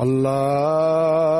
Allah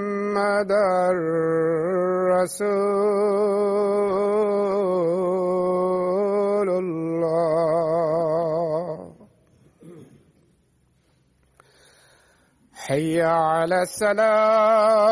رسول الله. حي على السلام.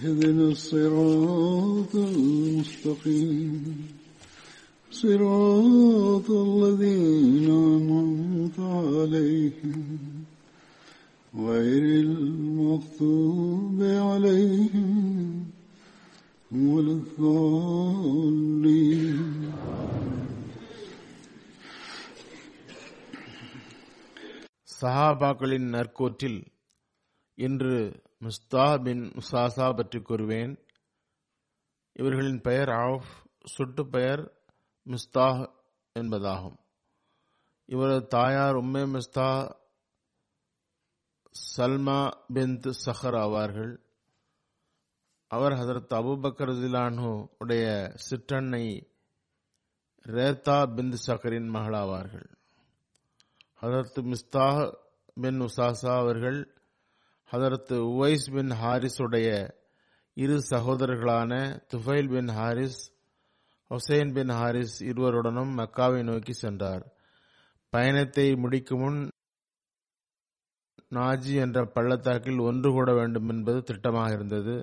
اهدنا الصراط المستقيم صراط الذين أنعمت عليهم غير المغضوب عليهم ولا الضالين சஹாபாக்களின் நற்கூற்றில் இன்று முஸ்தா பின் முசாசா பற்றி கூறுவேன். இவர்களின் பெயர் ஆஃப் சுட்டு பெயர் மிஸ்தாஹ் என்பதாகும். இவரது தாயார் உம்மே மிஸ்தா சல்மா பின்த் சஹர் ஆவார்கள். அவர் ஹதரத் அபுபக்கர் ஜிலானு உடைய சிற்றன்னை ரேத்தா பிந்த் சஹரின் மகளாவார்கள். ஹதரத் மிஸ்தாஹ் பின் உசாசா அவர்கள் ஹதரத் உவைஸ் பின் ஹாரிஸ் உடைய இரு சகோதரர்களான Tufail bin Haris Hussain bin Haris இருவருடனும் மக்காவை நோக்கி சென்றார். பயணத்தை முடிக்கும் முன் நாஜி என்ற பள்ளத்தாக்கில் ஒன்று கூட வேண்டும் என்பது திட்டமாக இருந்தது.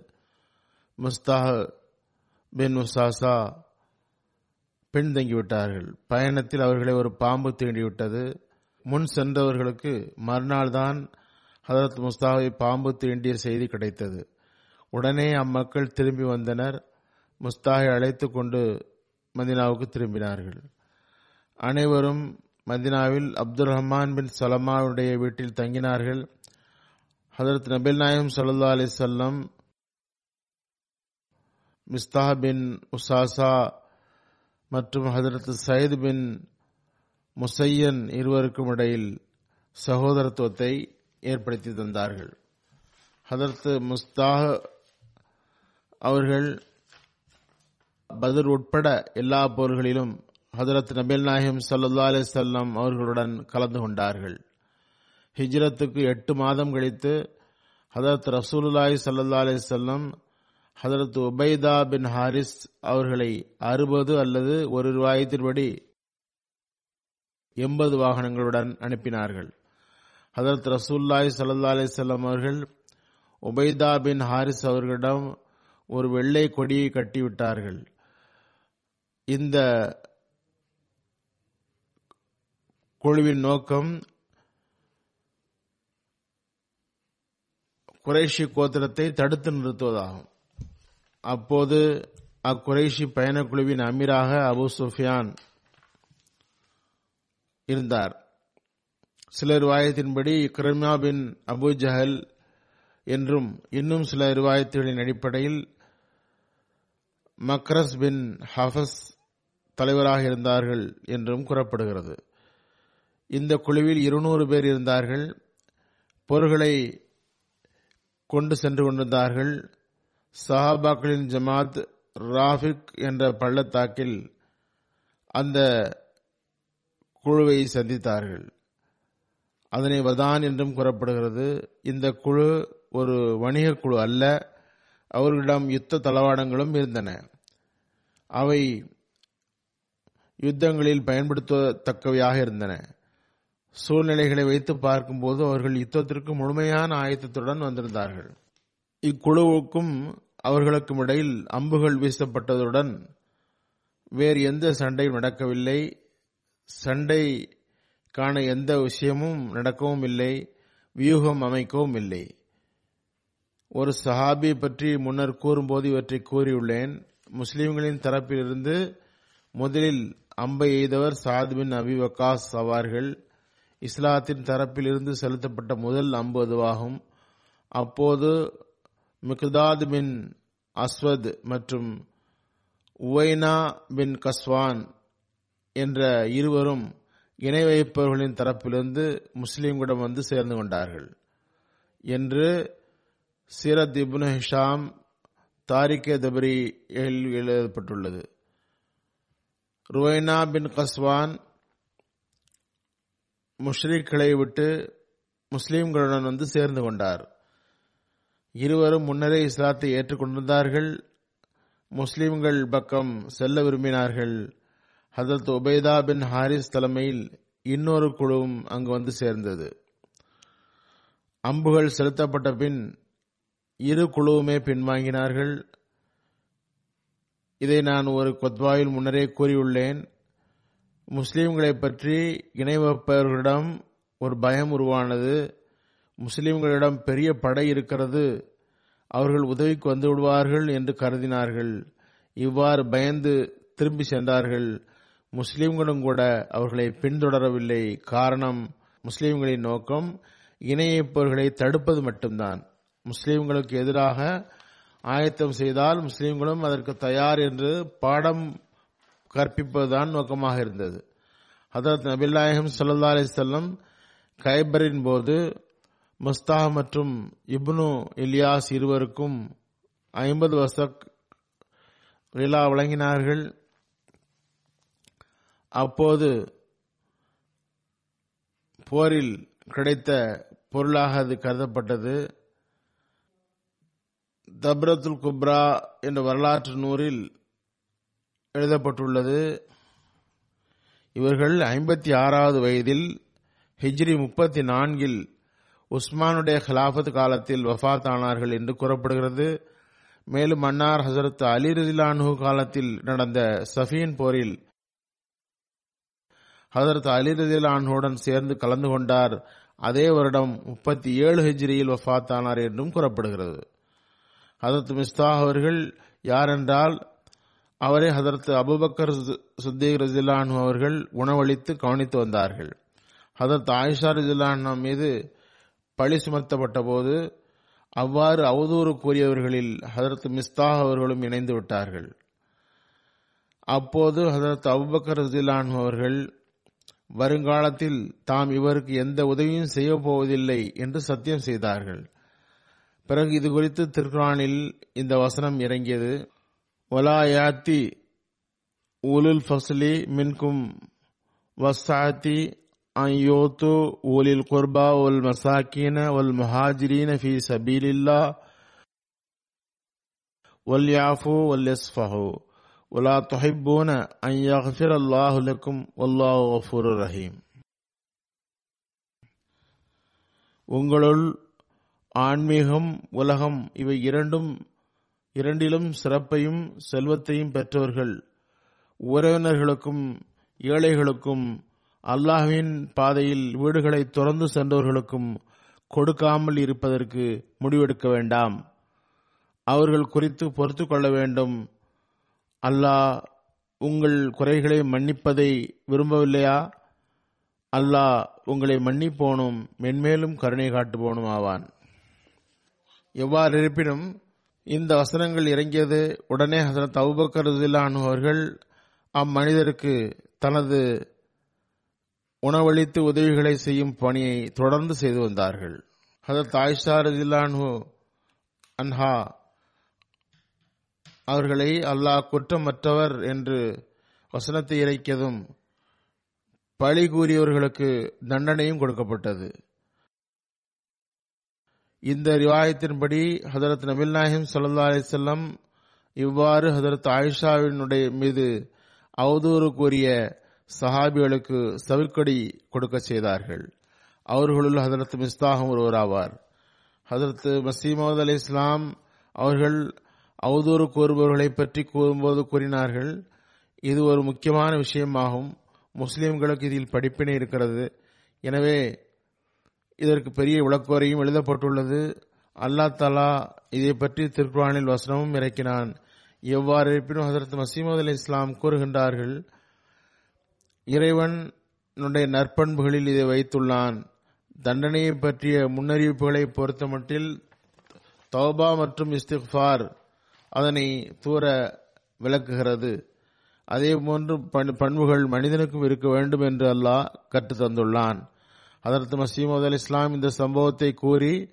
முஸ்தாஹ் பின் உசாசா பின்தங்கிவிட்டார்கள் பயணத்தில் அவர்களை ஒரு பாம்பு தீண்டிவிட்டது. முன் சென்றவர்களுக்கு மறுநாள் தான் ஹதரத் முஸ்தாவை பாம்பு தீண்டிய செய்தி கிடைத்தது. உடனே அம்மக்கள் திரும்பி வந்தனர். முஸ்தாகை அழைத்து கொண்டு மதினாவுக்கு திரும்பினார்கள். அனைவரும் மதினாவில் அப்துல் ரஹ்மான் பின் சலமாவுடைய வீட்டில் தங்கினார்கள். ஹதரத் நபில் நாயம் சல்லா அலி சொல்லம் மிஸ்தா பின் உசாசா மற்றும் ஹதரத் சயீத் பின் முசையன் இருவருக்கும் இடையில் சகோதரத்துவத்தை ஏற்படுத்தி தந்தார்கள். ஹதரத் முஸ்தாக அவர்கள் பதர் உட்பட எல்லா போர்களிலும் ஹதரத் நபில் நாயம் சல்லா அலி செல்லம் அவர்களுடன் கலந்து கொண்டார்கள். ஹிஜ்ரத்துக்கு எட்டு மாதம் கழித்து ஹதரத் ரசூலுல்லாய் சல்லா அலி செல்லம் ஹதரத் உபைதா பின் ஹாரிஸ் அவர்களை அறுபது அல்லது ஒரு ரூபாயத்தின்படி எண்பது வாகனங்களுடன் அனுப்பினார்கள். ஹதரத் ரசூல்லாய் சல்லா அலிசல்லாம் அவர்கள் உபைதா பின் ஹாரிஸ் அவர்களிடம் ஒரு வெள்ளை கொடியை கட்டிவிட்டார்கள். இந்த குழுவின் நோக்கம் குறைஷி கோத்திரத்தை தடுத்து நிறுத்துவதாகும். அப்போது அக்குறைஷி பயணக்குழுவின் அமீராக அபு சுஃபியான் இருந்தார். சில ரிவாயத்தின்படி இக்ரமா பின் அபு ஜஹல் என்றும் இன்னும் சில ரிவாயத்துகளின் அடிப்படையில் மக்ரஸ் பின் ஹஃபஸ் தலைவராக இருந்தார்கள் என்றும் கூறப்படுகிறது. இந்த குழுவில் இருநூறு பேர் இருந்தார்கள். பொருள்களை கொண்டு சென்று கொண்டிருந்தார்கள். சஹாபாக்களின் ஜமாத் ராஃபிக் என்ற பள்ளத்தாக்கில் அந்த குழுவை சந்தித்தார்கள். அதனை வதான் என்றும் கூறப்படுகிறது. இந்த குழு ஒரு வணிக குழு அல்ல. அவர்களிடம் யுத்த தளவாடங்களும் இருந்தன. அவை யுத்தங்களில் பயன்படுத்தத்தக்கவையாக இருந்தன. சூழ்நிலைகளை வைத்து பார்க்கும்போது அவர்கள் யுத்தத்திற்கு முழுமையான ஆயத்தத்துடன் வந்திருந்தார்கள். இக்குழுவுக்கும் அவர்களுக்கும் இடையில் அம்புகள் வீசப்பட்டதுடன் வேறு எந்த சண்டையும் நடக்கவில்லை. சண்டை காண எந்த விஷயமும் நடக்கவும் இல்லை வியூகம் அமைக்கவும் இல்லை. ஒரு சஹாபி பற்றி முன்னர் கூறும்போது இவற்றை கூறியுள்ளேன். முஸ்லிம்களின் தரப்பிலிருந்து முதலில் அம்பை எய்தவர் சாத் பின் அபி வக்காஸ் ஆவார்கள் இஸ்லாத்தின் தரப்பிலிருந்து செலுத்தப்பட்ட முதல் அம்பு அதுவாகும். அப்போது மிக்தாத் பின் அஸ்வத் மற்றும் உவைனா பின் கஸ்வான் என்ற இருவரும் இணை வைப்பவர்களின் தரப்பிலிருந்து முஸ்லீம்களிடம் வந்து சேர்ந்து கொண்டார்கள் என்று சீரத் இப்னு ஹிஷாம் தாரிகே தபரி எழுதப்பட்டுள்ளது. ருவைனா பின் கஸ்வான் முஷ்ரிக்களை விட்டு முஸ்லீம்களுடன் வந்து சேர்ந்து கொண்டார். இருவரும் முன்னரே இஸ்லாத்தை ஏற்றுக்கொண்டிருந்தார்கள். முஸ்லீம்கள் பக்கம் செல்ல விரும்பினார்கள். ஹதரத் உபைதா பின் ஹாரிஸ் தலைமையில் இன்னொரு குழுவும் அங்கு வந்து சேர்ந்தது. அம்புகள் செலுத்தப்பட்ட பின் இரு குழுவுமே பின்வாங்கினார்கள். இதை நான் ஒரு கொத்வாயில் முன்னரே கூறியுள்ளேன். முஸ்லீம்களை பற்றி இணை வைப்பவர்களிடம் ஒரு பயம் உருவானது. முஸ்லீம்களிடம் பெரிய படை இருக்கிறது. அவர்கள் உதவிக்கு வந்து விடுவார்கள் என்று கருதினார்கள். இவ்வாறு பயந்து திரும்பி சென்றார்கள். முஸ்லிம்களும் கூட அவர்களை பின்தொடரவில்லை. காரணம் முஸ்லிம்களின் நோக்கம் இணையப்பவர்களை தடுப்பது மட்டும்தான். முஸ்லிம்களுக்கு எதிராக ஆயத்தம் செய்தால் முஸ்லிம்களும் அதற்கு தயார் என்று பாடம் கற்பிப்பதுதான் நோக்கமாக இருந்தது. ஹதரத் நபில்லாயம் சல்லா அலிசல்லம் கைபரின் போது முஸ்தா மற்றும் இப்னு இலியாஸ் இருவருக்கும் ஐம்பது வசக் விழா வழங்கினார்கள். அப்போது போரில் கிடைத்த பொருளாக அது கருதப்பட்டது. தப்ரத்துல் குப்ரா என்ற வரலாற்று நூறில் எழுதப்பட்டுள்ளது. இவர்கள் ஐம்பத்தி ஆறாவது வயதில் ஹிஜ்ரி முப்பத்தி நான்கில் உஸ்மானுடைய ஹிலாபத் காலத்தில் வஃத் ஆனார்கள் என்று கூறப்படுகிறது. மேலும் மன்னார் ஹசரத் அலி ரதிலானு காலத்தில் நடந்த சஃபீன் போரில் ஹசரத் அலி ரதிலானுடன் சேர்ந்து கலந்து கொண்டார். அதே வருடம் முப்பத்தி ஏழு ஹிஜ்ரியில் வஃத்தானார் என்றும் கூறப்படுகிறது. ஹதரத் மிஸ்தா அவர்கள் யாரென்றால் அவரை ஹதரத் அபுபக்கர் சுத்தீக் ரஜிலான் அவர்கள் உணவளித்து கவனித்து வந்தார்கள். ஹதரத் ஆயிஷா ரஜிலான் மீது பழி சுமத்தப்பட்ட போது அவ்வாறு அவதூறு கூறியவர்களில் ஹதரத் மிஸ்தா அவர்களும் இணைந்து விட்டார்கள். அப்போது ஹதரத் அபுபக்கர் ரஜிலான் அவர்கள் வருங்காலத்தில் தாம் இவருக்கு எந்த உதவியும் செய்யப்போவதில்லை என்று சத்தியம் செய்தார்கள். பிறகு இது குறித்து திருக்குறானில் இந்த வசனம் இறங்கியது. ஒலா யாத்தி உலுல் ஃபஸ்லி மின்கும் வசாத்தி அயோத்து ஊலில் குர்பா ஒல் மசாக்கீன ஒல் முஹாஜிரீன ஃபி சபீலில்லா ஒல் யாஃபு ஒல் எஸ்ஃபஹோ ஒலா தொஹிப்பூன அன் யஃபிர் அல்லாஹு லக்கும் ரஹீம் உங்களுள் ஆன்மீகம் உலகம் இவை இரண்டும் இரண்டிலும் சிறப்பையும் செல்வத்தையும் பெற்றவர்கள். உறவினர்களுக்கும் ஏழைகளுக்கும் அல்லாஹ்வின் பாதையில் வீடுகளை துறந்து சென்றவர்களுக்கும் கொடுக்காமல் இருப்பதற்கு முடிவெடுக்க வேண்டாம். அவர்கள் குறித்து பொறுத்து கொள்ள வேண்டும். அல்லாஹ் உங்கள் குறைகளை மன்னிப்பதை விரும்பவில்லையா? அல்லாஹ் உங்களை மன்னிப்போனும் மென்மேலும் கருணை காட்டுபோனும் ஆவான். எவ்வாறு இருப்பினும் இந்த வசனங்கள் இறங்கியது உடனே ஹசரத் அபுபக்கர் அவர்கள் அம்மனிதருக்கு தனது உணவளித்து உதவிகளை செய்யும் பணியை தொடர்ந்து செய்து வந்தார்கள். ஹசரத் ஆயிஷா ரதில்லானு அன்ஹா அவர்களை அல்லாஹ் குற்றமற்றவர் என்று வசனத்தை இறைக்கதும் பழி கூறியவர்களுக்கு தண்டனையும் கொடுக்கப்பட்டது. இந்த ரிவாயத்தின்படி ஹதரத் நபில் நாயிம் சல்லா அலிசல்லம் இவ்வாறு ஹதரத் ஆயிஷாவினுடைய மீது அவதூறு கூறிய சஹாபிகளுக்கு சவிர்கொடி கொடுக்க செய்தார்கள். அவர்களுள் ஹதரத் மிஸ்தாகம் ஒருவராவார். ஹதரத் மசீமது அலி இஸ்லாம் அவர்கள் அவதூறு கூறுபவர்களை பற்றி கூறும்போது கூறினார்கள் இது ஒரு முக்கியமான விஷயமாகும். முஸ்லிம்களுக்கு இதில் படிப்பினை இருக்கிறது. எனவே இதற்கு பெரிய விளக்குவரையும் எழுதப்பட்டுள்ளது. அல்லா தலா இதை பற்றி திருக்குறானில் வசனமும் இறக்கினான். எவ்வாறு இருப்பினும் ஹசரத் மசீமது அலி இஸ்லாம் கூறுகின்றார்கள் இறைவனுடைய நற்பண்புகளில் இதை வைத்துள்ளான். தண்டனையை பற்றிய முன்னறிவிப்புகளை பொறுத்தமட்டில் தௌபா மற்றும் இஸ்திஃபார் அதனை தூர விளக்குகிறது. அதே போன்று பண்- பண்புகள் மனிதனுக்கும் இருக்க வேண்டும் என்று அல்லாஹ் கற்று தந்துள்ளான். அதற்கு மசீமது அலி இஸ்லாம் இந்த சம்பவத்தை கூறி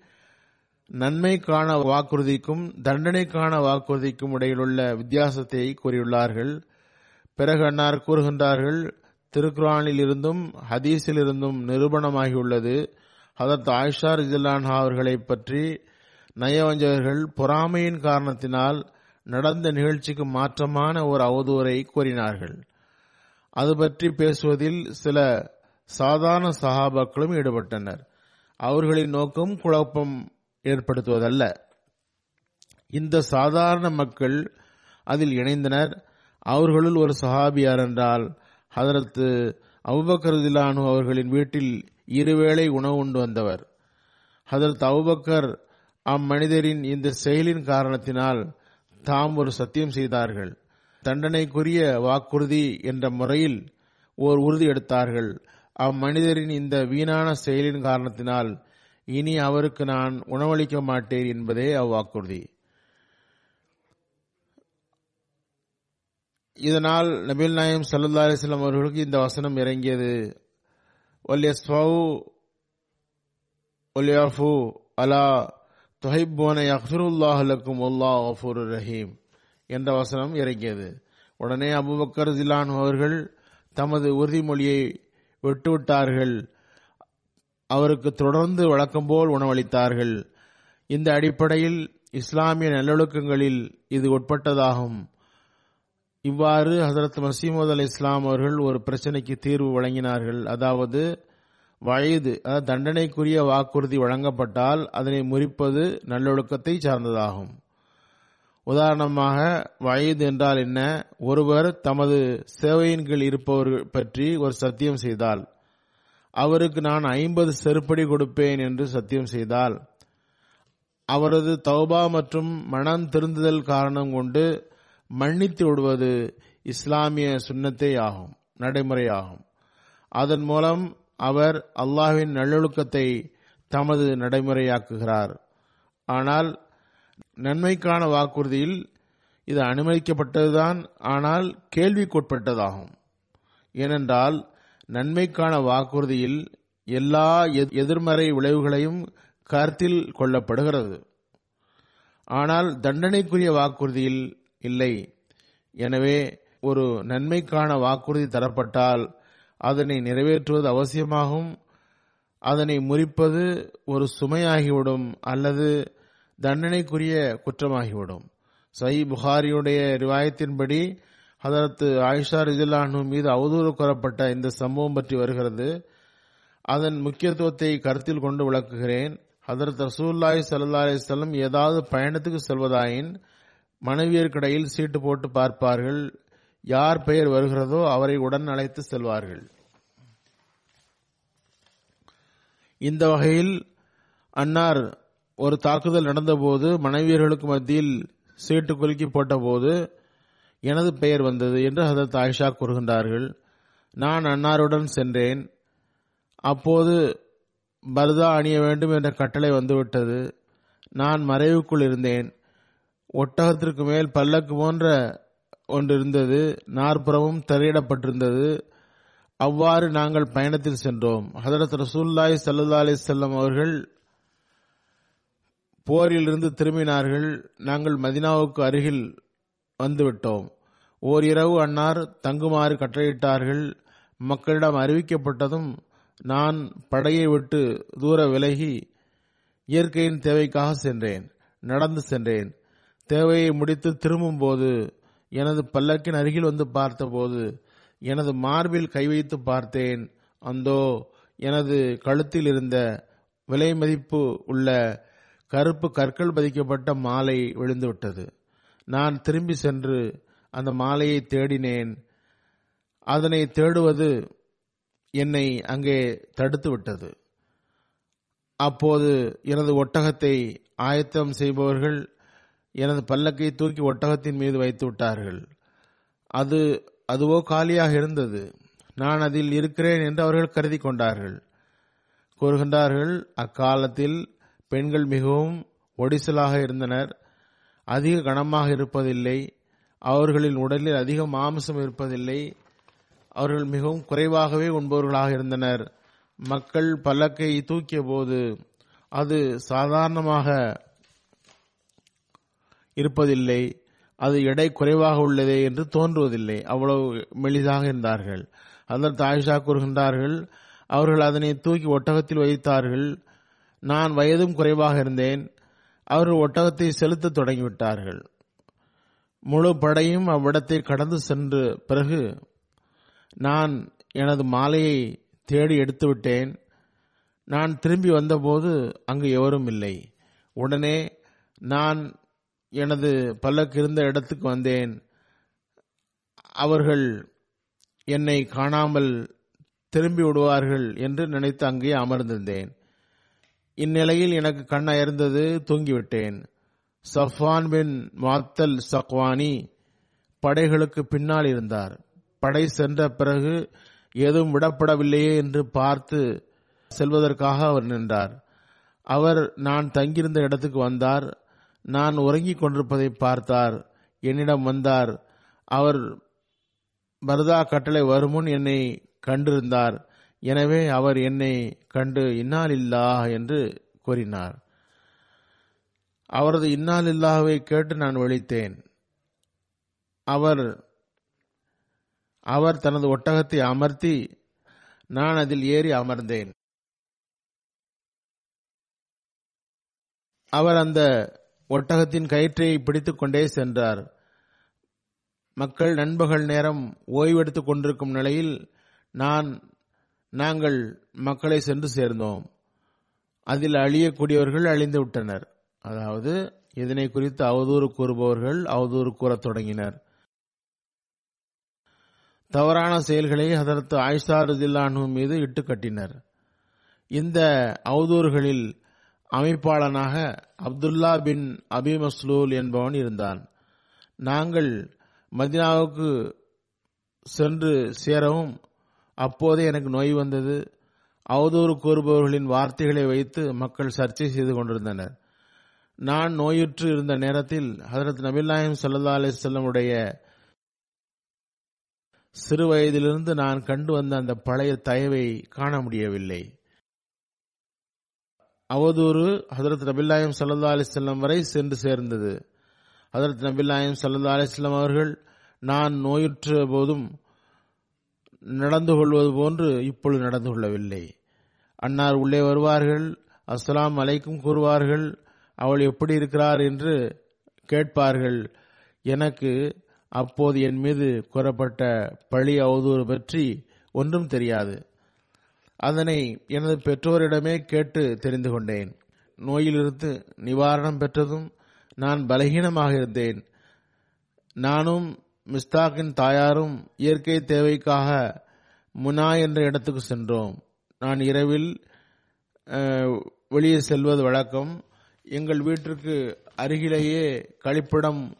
நன்மைக்கான வாக்குறுதிக்கும் தண்டனைக்கான வாக்குறுதிக்கும் இடையிலுள்ள வித்தியாசத்தை கூறியுள்ளார்கள். பிறகு அன்னார் கூறுகின்றார்கள் திருக்குரானில் இருந்தும் ஹதீஸில் இருந்தும் நிரூபணமாகியுள்ளது. அதற்கு ஆயிஷா ரிஜிலான்ஹா அவர்களை பற்றி நயவஞ்சகர்கள் பொறாமையின் காரணத்தினால் நடந்த நிகழ்ச்சிக்கு மாற்றமான ஒரு அவதூறை கூறினார்கள். அது பற்றி பேசுவதில் சில சாதாரண சகாபாக்களும் ஈடுபட்டனர். அவர்களின் நோக்கம் குழப்பம் ஏற்படுத்துவதல்ல. இந்த சாதாரண மக்கள் அதில் இணைந்தனர். அவர்களுள் ஒரு சஹாபியார் என்றால் ஹதரத்து அபுபக்கர் அவர்களின் வீட்டில் இருவேளை உணவு உண்டு வந்தவர். ஹதரத் அவுபக்கர் அம்மனிதரின் இந்த செயலின் காரணத்தினால் தாம் ஒரு சத்தியம் செய்தார்கள். தண்டனைக்குரிய வாக்குறுதி என்ற முறையில் ஓர் உறுதி எடுத்தார்கள். அம்மனிதரின் இந்த வீணான செயலின் காரணத்தினால் இனி அவருக்கு நான் உணவளிக்க மாட்டேன் என்பதே அவ்வாக்குறுதி. இதனால் நபில் நாயம் சல்லா அலிஸ்லாம் அவர்களுக்கு இந்த வசனம் இறங்கியது. ஒல்யஸ்ஃபவு ஒல்யாஃபு அலா தொஹைப்போன யஃபிருல்லாஹ் லக்கும் அல்லாஹ் ரஹீம் என்ற வசனம் இறங்கியது. உடனே அபுபக்கர் ஜிலான் அவர்கள் தமது உறுதிமொழியை விட்டுவிட்டார்கள். அவருக்கு தொடர்ந்து வழக்கம்போல் உணவளித்தார்கள். இந்த அடிப்படையில் இஸ்லாமிய நல்லொழுக்கங்களில் இது உட்பட்டதாகும். இவ்வாறு ஹசரத் மசீமது அலி இஸ்லாம் அவர்கள் ஒரு பிரச்சனைக்கு தீர்வு வழங்கினார்கள். அதாவது வயது அதாவது தண்டனைக்குரிய வாக்குறுதி வழங்கப்பட்டால் அதனை முறிப்பது நல்லொழுக்கத்தை சார்ந்ததாகும். உதாரணமாக வயது என்றால் என்ன? ஒருவர் தமது சேவையின் கீழ் இருப்பவர்கள் பற்றி ஒரு சத்தியம் செய்தால் அவருக்கு நான் ஐம்பது செருப்படி கொடுப்பேன் என்று சத்தியம் செய்தால் அவரது தௌபா மற்றும் மனம் திருந்துதல் காரணம் கொண்டு மன்னித்து விடுவது இஸ்லாமிய சுண்ணத்தை ஆகும் நடைமுறையாகும். அதன் மூலம் அவர் அல்லாஹ்வின் நல்லொழுக்கத்தை தமது நடைமுறையாக்குகிறார். ஆனால் நன்மைக்கான வாக்குறுதியில் இது அனுமதிக்கப்பட்டதுதான் ஆனால் கேள்விக்குட்பட்டதாகும். ஏனென்றால் நன்மைக்கான வாக்குறுதியில் எல்லா எதிர்மறை விளைவுகளையும் கருத்தில் கொள்ளப்படுகிறது. ஆனால் தண்டனைக்குரிய வாக்குறுதியில் இல்லை. எனவே ஒரு நன்மைக்கான வாக்குறுதி தரப்பட்டால் அதனை நிறைவேற்றுவது அவசியமாகும். அதனை முறிப்பது ஒரு சுமையாகிவிடும் அல்லது தண்டனைக்குரிய குற்றமாகிவிடும். சஹி புகாரியுடைய ரிவாயத்தின்படி ஹதரத் ஆயிஷா ரிஜிலானு மீது அவதூறு கூறப்பட்ட இந்த சம்பவம் பற்றி வருகிறது. அதன் முக்கியத்துவத்தை கருத்தில் கொண்டு விளக்குகிறேன். ஹதரத் ரசூல்லாய் சல்லா அலிஸ்லம் ஏதாவது பயணத்துக்கு செல்வதாயின் மனைவியர்கிடையில் சீட்டு போட்டு பார்ப்பார்கள். யார் பெயர் வருகிறதோ அவரை உடன் அழைத்து செல்வார்கள். இந்த வகையில் அன்னார் ஒரு தாக்குதல் நடந்தபோது மனைவியர்களுக்கு மத்தியில் சீட்டு குலுக்கி போட்டபோது எனது பெயர் வந்தது என்று ஹதரத் ஆயிஷா கூறுகின்றார்கள். நான் அன்னாருடன் சென்றேன். அப்போது பர்தா அணிய வேண்டும் என்ற கட்டளை வந்துவிட்டது. நான் மறைவுக்குள் இருந்தேன். ஒட்டகத்திற்கு மேல் பல்லக்கு போன்ற கொண்டிருந்தது நாற்புறமும் திரையிடப்பட்டிருந்தது. அவ்வாறு நாங்கள் பயணத்தில் சென்றோம். ஹதரத் ரசூல்லாய் சல்லா அலி செல்லம் அவர்கள் போரிலிருந்து திரும்பினார்கள். நாங்கள் மதினாவுக்கு அருகில் வந்துவிட்டோம். ஓர் இரவு அன்னார் தங்குமாறு கட்டளையிட்டார்கள். மக்களிடம் அறிவிக்கப்பட்டதும் நான் படையை விட்டு தூர விலகி இயற்கையின் தேவைக்காக சென்றேன் நடந்து சென்றேன். தேவையை முடித்து திரும்பும்போது எனது பல்லக்கின் அருகில் வந்து பார்த்தபோது எனது மார்பில் கை வைத்து பார்த்தேன். அந்தோ எனது கழுத்தில் இருந்த விலை மதிப்பு உள்ள கருப்பு கற்கள் பதிக்கப்பட்ட மாலை விழுந்துவிட்டது. நான் திரும்பி சென்று அந்த மாலையை தேடினேன். அதனை தேடுவது என்னை அங்கே தடுத்து விட்டது அப்போது எனது ஒட்டகத்தை ஆயத்தம் செய்பவர்கள் எனது பல்லக்கை தூக்கி ஒட்டகத்தின் மீது வைத்து விட்டார்கள். அது அதுவோ காலியாக இருந்தது. நான் அதில் இருக்கிறேன் என்று அவர்கள் கருதி கொண்டார்கள். கூறுகின்றார்கள் அக்காலத்தில் பெண்கள் மிகவும் ஒடிசலாக இருந்தனர். அதிக கனமாக இருப்பதில்லை. அவர்களின் உடலில் அதிக மாமிசம் இருப்பதில்லை. அவர்கள் மிகவும் குறைவாகவே உண்பவர்களாக இருந்தனர். மக்கள் பல்லக்கை தூக்கிய போது அது சாதாரணமாக இருப்பதில்லை. அது எடை குறைவாக உள்ளதே என்று தோன்றுவதில்லை. அவ்வளவு மெலிதாக இருந்தார்கள். அதனால் தாயிஷா கூறுகின்றார்கள் அவர்கள் அதனை தூக்கி ஒட்டகத்தில் வைத்தார்கள். நான் வயதும் குறைவாக இருந்தேன். அவர்கள் ஒட்டகத்தை செலுத்த தொடங்கிவிட்டார்கள். முழு படையும் அவ்விடத்தை கடந்து சென்று பிறகு நான் எனது மாலையை தேடி எடுத்து விட்டேன் நான் திரும்பி வந்தபோது அங்கு எவரும் இல்லை. உடனே நான் எனது பல்லக்கு இருந்த இடத்துக்கு வந்தேன். அவர்கள் என்னை காணாமல் திரும்பி விடுவார்கள் என்று நினைத்து அங்கே அமர்ந்திருந்தேன். இந்நிலையில் எனக்கு கண் அயர்ந்தது தூங்கிவிட்டேன். சஃபான் பின் மாத்தல் சக்வானி படைகளுக்கு பின்னால் இருந்தார். படை சென்ற பிறகு எதுவும் விடப்படவில்லையே என்று பார்த்து செல்வதற்காக அவர் நின்றார். அவர் நான் தங்கியிருந்த இடத்துக்கு வந்தார். நான் உறங்கிக் கொண்டிருப்பதை பார்த்தார். என்னிடம் வந்தார். அவர் பரதா கட்டளை வருமுன் என்னை கண்டிருந்தார். எனவே அவர் என்னை கண்டு இன்னால் இல்லா என்று கூறினார். அவரது இன்னால் இல்லாவை கேட்டு நான் ஒழித்தேன் அவர் அவர் தனது ஒட்டகத்தை அமர்த்தி நான் அதில் ஏறி அமர்ந்தேன். அவர் அந்த ஒட்டகத்தின் கயிற்றை பிடித்துக் கொண்டே சென்றார். மக்கள் நண்பகல் நேரம் ஓய்வெடுத்துக் கொண்டிருக்கும் நிலையில் நான் நாங்கள் மக்களை சென்று சேர்ந்தோம். அதில் அழியக்கூடியவர்கள் அழிந்து விட்டனர். அதாவது இதனை குறித்து அவதூறு கூறுபவர்கள் அவதூறு கூறத் தொடங்கினர். தவறான செயல்களை அதற்கு ஆயிஷா ரதில்லானு மீது இட்டு கட்டினர். இந்த அவதூறுகளில் அமைப்பாளனாக அப்துல்லா பின் அபி மஸ்லூல் என்பவன் இருந்தான். நாங்கள் மதினாவுக்கு சென்று சேரவும் அப்போதே எனக்கு நோய் வந்தது. அவதூறு கூறுபவர்களின் வார்த்தைகளை வைத்து மக்கள் சர்ச்சை செய்து கொண்டிருந்தனர். நான் நோயுற்று இருந்த நேரத்தில் ஹதரத் நபில்லாயம் சல்லா அலிசல்லமுடைய சிறு வயதிலிருந்து நான் கண்டு வந்த அந்த பழைய தயவை காண முடியவில்லை. அவதூறு ஹதரத் நபில்லாயம் சல்லா அலிசல்லம் வரை சென்று சேர்ந்தது. ஹதரத் நபில்லாயம் சல்லா அலிஸ்லாம் அவர்கள் நான் நோயுற்ற போதும் நடந்து கொள்வது போன்று இப்பொழுது நடந்து கொள்ளவில்லை. அன்னார் உள்ளே வருவார்கள் அஸ்லாம் அலைக்கும் கூறுவார்கள் அவள் எப்படி இருக்கிறார் என்று கேட்பார்கள். எனக்கு அப்போது என் மீது கூறப்பட்ட பழி அவதூறு பற்றி ஒன்றும் தெரியாது. அதனை எனது பெற்றோரிடமே கேட்டு தெரிந்து கொண்டேன். நோயிலிருந்து நிவாரணம் பெற்றதும் நான் பலகீனமாக இருந்தேன். நானும் மிஸ்தாக்கின் தாயாரும் இயற்கை தேவைக்காக முனா என்ற இடத்துக்கு சென்றோம். நான் இரவில் வெளியே செல்வது வழக்கம். எங்கள் வீட்டிற்கு அருகிலேயே கழிப்பிடம்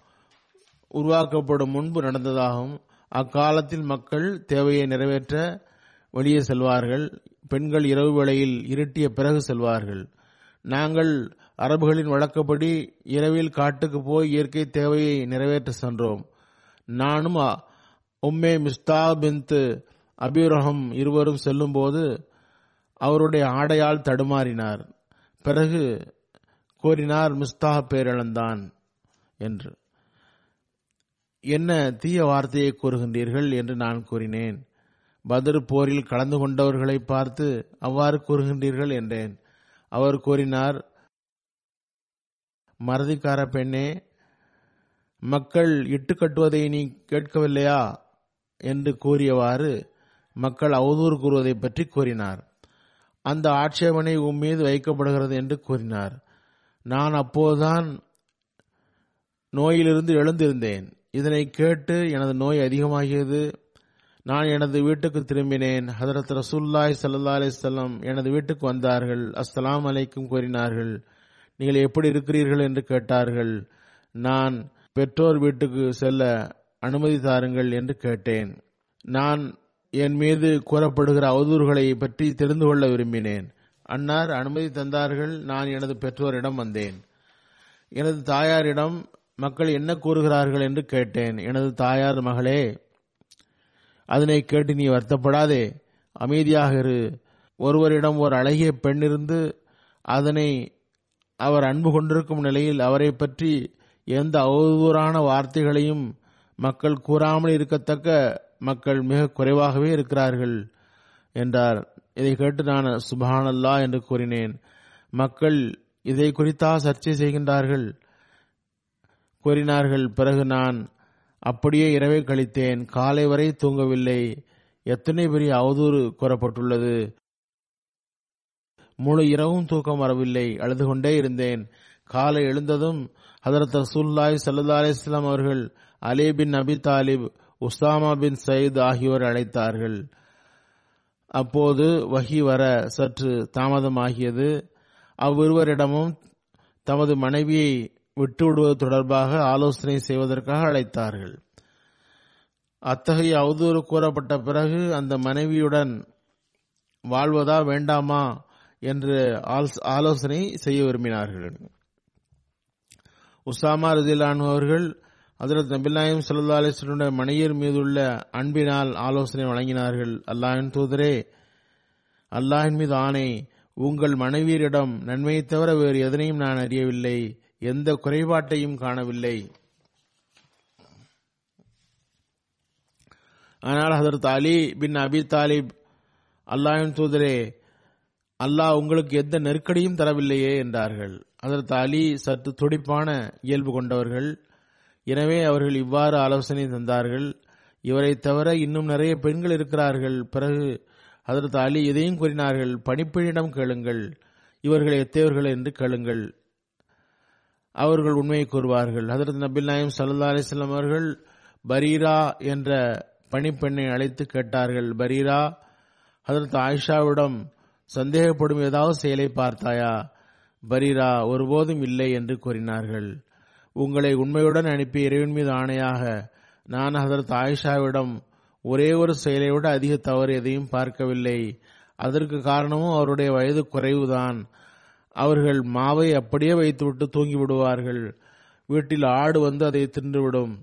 உருவாக்கப்படும் முன்பு நடந்ததாகும். அக்காலத்தில் மக்கள் தேவையை நிறைவேற்ற வெளியே செல்வார்கள். பெண்கள் இரவு வேளையில் இருட்டிய பிறகு செல்வார்கள். நாங்கள் அரபுகளின் வழக்கப்படி இரவில் காட்டுக்கு போய் இயற்கை தேவையை நிறைவேற்ற சென்றோம். நானும் உம்மே மிஸ்தா பின்த் அபிரஹம் இருவரும் செல்லும்போது அவருடைய ஆடையால் தடுமாறினார். பிறகு கோரினார் மிஸ்தா பேரிழந்தான் என்று. என்ன தீய வார்த்தையை கூறுகின்றீர்கள்? என்று நான் கூறினேன். பதர் போரில் கலந்து கொண்டவர்களை பார்த்து அவ்வாறு கூறுகின்றீர்கள்? என்றேன். அவர் கூறினார் மறதிக்கார பெண்ணே மக்கள் இட்டு கட்டுவதை நீ கேட்கவில்லையா? என்று கூறியவாறு மக்கள் அவதூறு கூறுவதை பற்றி கூறினார். அந்த ஆட்சேபனை உன் மீது வைக்கப்படுகிறது என்று கூறினார். நான் அப்போதுதான் நோயிலிருந்து எழுந்திருந்தேன். இதனை கேட்டு எனது நோய் அதிகமாகியது. நான் எனது வீட்டுக்கு திரும்பினேன். ஹதரத் ரசூல்லாய் சல்லா அலிசல்லாம் எனது வீட்டுக்கு வந்தார்கள். அஸ்ஸலாம் அலைக்கும் கூறினார்கள். நீங்கள் எப்படி இருக்கிறீர்கள் என்று கேட்டார்கள். நான் பெற்றோர் வீட்டுக்கு செல்ல அனுமதி தாருங்கள் என்று கேட்டேன். நான் என் மீது கூறப்படுகிற அவதூறுகளை பற்றி தெரிந்து கொள்ள விரும்பினேன். அன்னார் அனுமதி தந்தார்கள். நான் எனது பெற்றோரிடம் வந்தேன். எனது தாயாரிடம் மக்கள் என்ன கூறுகிறார்கள் என்று கேட்டேன். எனது தாயார் மகளே அதனை கேட்டு நீ வருத்தப்படாதே. அமைதியாக இரு. ஒருவரிடம் ஒரு அழகிய பெண் இருந்து அதனை அவர் அன்பு கொண்டிருக்கும் நிலையில் அவரை பற்றி எந்த அவதூறான வார்த்தைகளையும் மக்கள் கூறாமல் இருக்கத்தக்க மக்கள் மிக குறைவாகவே இருக்கிறார்கள் என்றார். இதை கேட்டு நான் சுபானல்லா என்று கூறினேன். மக்கள் இதை குறித்தா சர்ச்சை செய்கின்றார்கள். கூறினார்கள். பிறகு நான் அப்படியே இரவை கழித்தேன். காலை வரை தூங்கவில்லை. எத்தனை பெரிய அவதூறு கூறப்பட்டுள்ளது. முழு இரவும் தூக்கம் வரவில்லை. அழுது கொண்டே இருந்தேன். காலை எழுந்ததும் ஹதரத் ரசூல்லாய் சல்லா அலிஸ்லாம் அவர்கள் Ali bin Abi Talib Usama bin Saeed ஆகியோர் அழைத்தார்கள். அப்போது வகி வர சற்று தாமதமாகியது. அவ்விருவரிடமும் தமது மனைவியை விட்டுவிடுவது தொடர்பாக ஆலோசனை செய்வதற்காக அழைத்தார்கள். அத்தகைய அவதூறு கூறப்பட்ட பிறகு அந்த மனைவியுடன் வாழ்வதா வேண்டாமா? என்று ஆலோசனை செய்ய விரும்பினார்கள். உசாமா ரதிலானு அவர்கள் ஹதரத் நபில்லாயும் சல்லா அலிஸ்வனுடைய மனையர் மீதுள்ள அன்பினால் ஆலோசனை வழங்கினார்கள். அல்லாஹின் தூதரே அல்லாஹின் மீது ஆணை. உங்கள் மனைவியரிடம் நன்மையை தவிர வேறு எதனையும் நான் அறியவில்லை. எந்த குறைபாட்டையும் காணவில்லை. ஆனால் ஹதரத் அலி பின் அபி தாலிப் அல்லாஹின் தூதரே அல்லாஹ் உங்களுக்கு எந்த நெருக்கடியும் தரவில்லையே என்றார்கள். அதற்கு அலி சற்று துடிப்பான இயல்பு கொண்டவர்கள். எனவே அவர்கள் இவ்வாறு ஆலோசனை தந்தார்கள். இவரை தவிர இன்னும் நிறைய பெண்கள் இருக்கிறார்கள். பிறகு அதற்கு அலி இதையும் கூறினார்கள்? பணிப்பெண்ணிடம் கேளுங்கள். இவர்கள் எத்தையவர்கள் என்று கேளுங்கள். அவர்கள் உண்மையை கூறுவார்கள். ஹதரத் நபில் நாயம் சல்லா அலிஸ்லாம் அவர்கள் பரீரா என்ற பணிப்பெண்ணை அழைத்து கேட்டார்கள். பரீரா ஹதரத் ஆயிஷாவிடம் சந்தேகப்படும் ஏதாவது செயலை பார்த்தாயா? பரீரா ஒருபோதும் இல்லை என்று கூறினார்கள். உங்களை உண்மையுடன் அனுப்பிய இறைவன் மீது ஆணையாக நான் ஹதரத் ஆயிஷாவிடம் ஒரே ஒரு செயலை விட அதிக தவறு எதையும் பார்க்கவில்லை. அதற்கு காரணமும் அவருடைய வயது குறைவுதான். அவர்கள் மாவை அப்படியே வைத்துவிட்டு தூங்கி விடுவார்கள் வீட்டில் ஆடு வந்து அதை தின்றுவிடும்.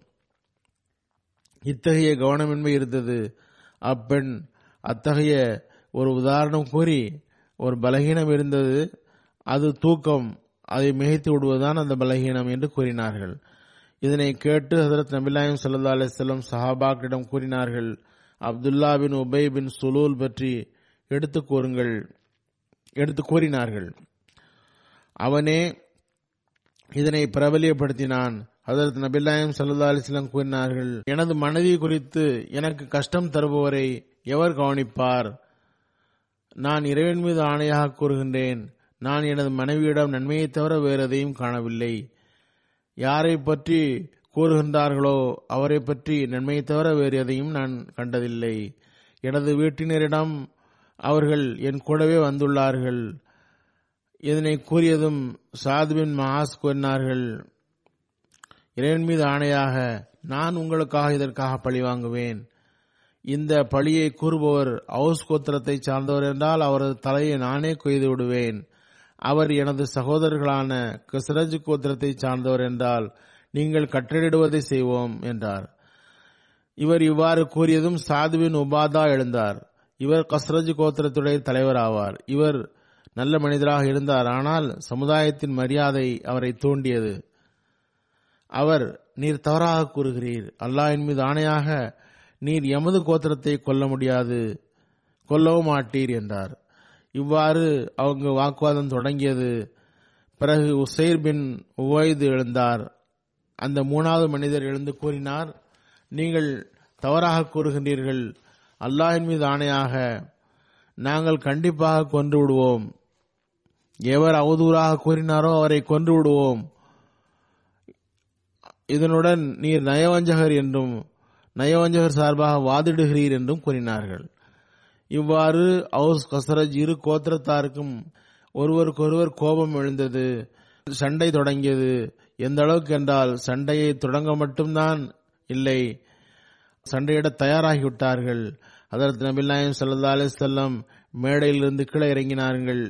இத்தகைய கவனமின்மை இருந்தது. அப்பெண் அத்தகைய ஒரு உதாரணம் கூறி ஒரு பலகீனம் இருந்தது. அது தூக்கம். அதை மிகைத்து விடுவதுதான் அந்த பலகீனம் என்று கூறினார்கள். இதனை கேட்டு ஹசரத் நபிலாயம் சல்லா அலிஸ்லம் சஹாபாக்கிடம் கூறினார்கள் அப்துல்லா பின் உபை பின் சுலூல் பற்றி எடுத்து கூறுங்கள். எடுத்து கூறினார்கள். அவனே இதனை பிரபலியப்படுத்தினான். அதற்கு நபில்லாயம் சல்லா அலிஸ்லாம் கூறினார்கள் எனது மனைவி குறித்து எனக்கு கஷ்டம் தருபவரை எவர் கவனிப்பார்? நான் இறைவன் மீது ஆணையாக கூறுகின்றேன். நான் எனது மனைவியிடம் நன்மையை தவிர வேறு எதையும் காணவில்லை. யாரை பற்றி கூறுகின்றார்களோ அவரை பற்றி நன்மையை தவிர வேறு எதையும் நான் கண்டதில்லை. எனது வீட்டினரிடம் அவர்கள் என் கூடவே வந்துள்ளார்கள். இதனை கூறியதும் சாதுவின் மஹாஸ் கூறினார்கள் இறைவன் மீது ஆணையாக நான் உங்களுக்காக இதற்காக பழி வாங்குவேன். இந்த பழியை கூறுபவர் அவுஸ் கோத்திரத்தை சார்ந்தவர் என்றால் அவரது தலையை நானே கொய்து விடுவேன். அவர் எனது சகோதரர்களான கிசரஜ் கோத்திரத்தை சார்ந்தவர் என்றால் நீங்கள் கட்டளிடுவதை செய்வோம் என்றார். இவர் இவ்வாறு கூறியதும் சாதுவின் உபாதா எழுந்தார். இவர் கஸ்ரஜ் கோத்திரத்துடைய தலைவர் ஆவார் இவர் நல்ல மனிதராக இருந்தார். ஆனால் சமுதாயத்தின் மரியாதை அவரை தூண்டியது. அவர் நீர் தவறாக கூறுகிறீர். அல்லாஹின் மீது ஆணையாக நீர் எமது கோத்திரத்தை கொல்ல முடியாது. கொல்லவும் மாட்டீர் என்றார். இவ்வாறு அவங்க வாக்குவாதம் தொடங்கியது. பிறகு உசைர் பின் உவைது எழுந்தார். அந்த மூணாவது மனிதர் எழுந்து கூறினார் நீங்கள் தவறாக கூறுகின்றீர்கள். அல்லாஹின் மீது ஆணையாக நாங்கள் கண்டிப்பாக கொன்று விடுவோம். எவர் அவதூறாக கூறினாரோ அவரை கொன்று விடுவோம் இதனுடன் நீர் நயவஞ்சகர் என்றும் நயவஞ்சகர் சார்பாக வாதிடுகிறீர் என்றும் கூறினார்கள். இவ்வாறு அவுஸ் கசரஜ் இரு கோத்திரத்தாருக்கும் ஒருவருக்கொருவர் கோபம் எழுந்தது. சண்டை தொடங்கியது. எந்த அளவுக்கு என்றால் சண்டையை தொடங்க மட்டும்தான் இல்லை சண்டையிட தயாராகிவிட்டார்கள். அதற்கு நபிநாயம் சல்லா அலிசல்லம் மேடையிலிருந்து கீழே இறங்கினார்கள்.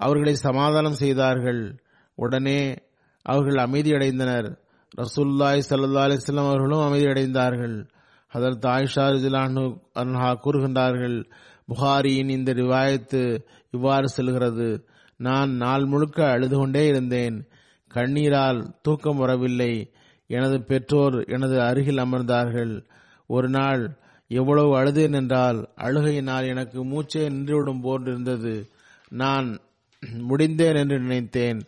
அவர்களை சமாதானம் செய்தார்கள். உடனே அவர்கள் அமைதியடைந்தனர். ரசூல்லாய் சல்லா அலிஸ்லாம் அவர்களும் அமைதியடைந்தார்கள். அதற்கு ஆயிஷா ரிஜிலானு அன்ஹா கூறுகின்றார்கள் புகாரியின் இந்த ரிவாயத்து இவ்வாறு செல்கிறது. நான் நாள் முழுக்க அழுது கொண்டே இருந்தேன். கண்ணீரால் தூக்கம் வரவில்லை. எனது பெற்றோர் எனது அருகில் அமர்ந்தார்கள். ஒரு நாள் எவ்வளவு அழுதேன் என்றால் அழுகையினால் எனக்கு மூச்சே நின்றுவிடும் போன்றிருந்தது நான் முடிந்தேன் என்று நினைத்தேன்.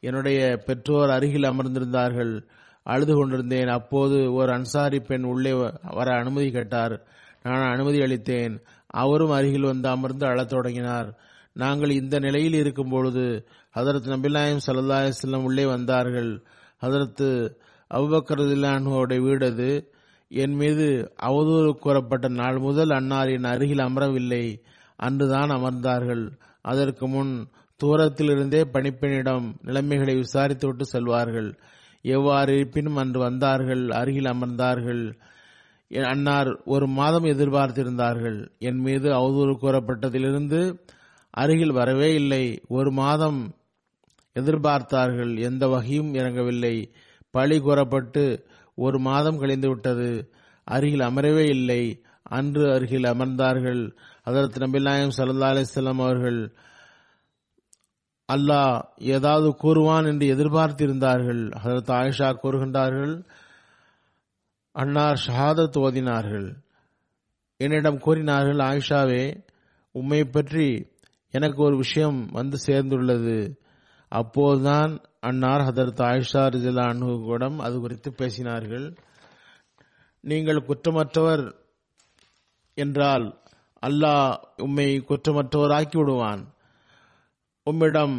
என்னுடைய பெற்றோர் அருகில் அமர்ந்திருந்தார்கள். அழுது கொண்டிருந்தேன். அப்போது ஒரு அன்சாரி பெண் உள்ளே வர அனுமதி கேட்டார். நான் அனுமதி அளித்தேன். அவரும் அருகில் வந்து அமர்ந்து அழத் தொடங்கினார். நாங்கள் இந்த நிலையில் இருக்கும் பொழுது ஹதரத் நபிலாயம் சல்லா அலிஸ்லாம் உள்ளே வந்தார்கள். ஹதரத்து அபுபக்கரதில்லானுடைய வீடு அது. என் மீது அவதூறு கூறப்பட்ட நாள் முதல் அன்னார் என் அருகில் அமரவில்லை. அன்றுதான் அமர்ந்தார்கள். அதற்கு முன் தூரத்திலிருந்தே பணிப்பெண்ணிடம் நிலைமைகளை விசாரித்துவிட்டு செல்வார்கள். எவ்வாறு இருப்பினும் அன்று வந்தார்கள் அருகில் அமர்ந்தார்கள். அன்னார் ஒரு மாதம் எதிர்பார்த்திருந்தார்கள். என் மீது அவதூறு கூறப்பட்டதிலிருந்து அருகில் வரவே இல்லை. ஒரு மாதம் எதிர்பார்த்தார்கள். எந்த வகையும் இறங்கவில்லை. பழி கூறப்பட்டு ஒரு மாதம் கழிந்து விட்டது அருகில் அமரவே இல்லை. அன்று அருகில் அமர்ந்தார்கள். அதற்கு நபிநாயம் சல்லா அலிஸ்லாம் அவர்கள் அல்லாஹ் ஏதாவது கூறுவான் என்று எதிர்பார்த்திருந்தார்கள். ஹசரத் ஆயிஷா கூறுகின்றார்கள் அன்னார் ஷஹாதத் ஓதினார்கள். என்னிடம் கூறினார்கள் ஆயிஷாவே உம்மை பற்றி எனக்கு ஒரு விஷயம் வந்து சேர்ந்துள்ளது. அப்போதுதான் அன்னார் ஹதரத் ஆயிஷா கூடம் அது குறித்து பேசினார்கள். நீங்கள் குற்றமற்றவர் என்றால் அல்லாஹ் உம்மை குற்றமற்றவராக்கி விடுவான். உம்மிடம்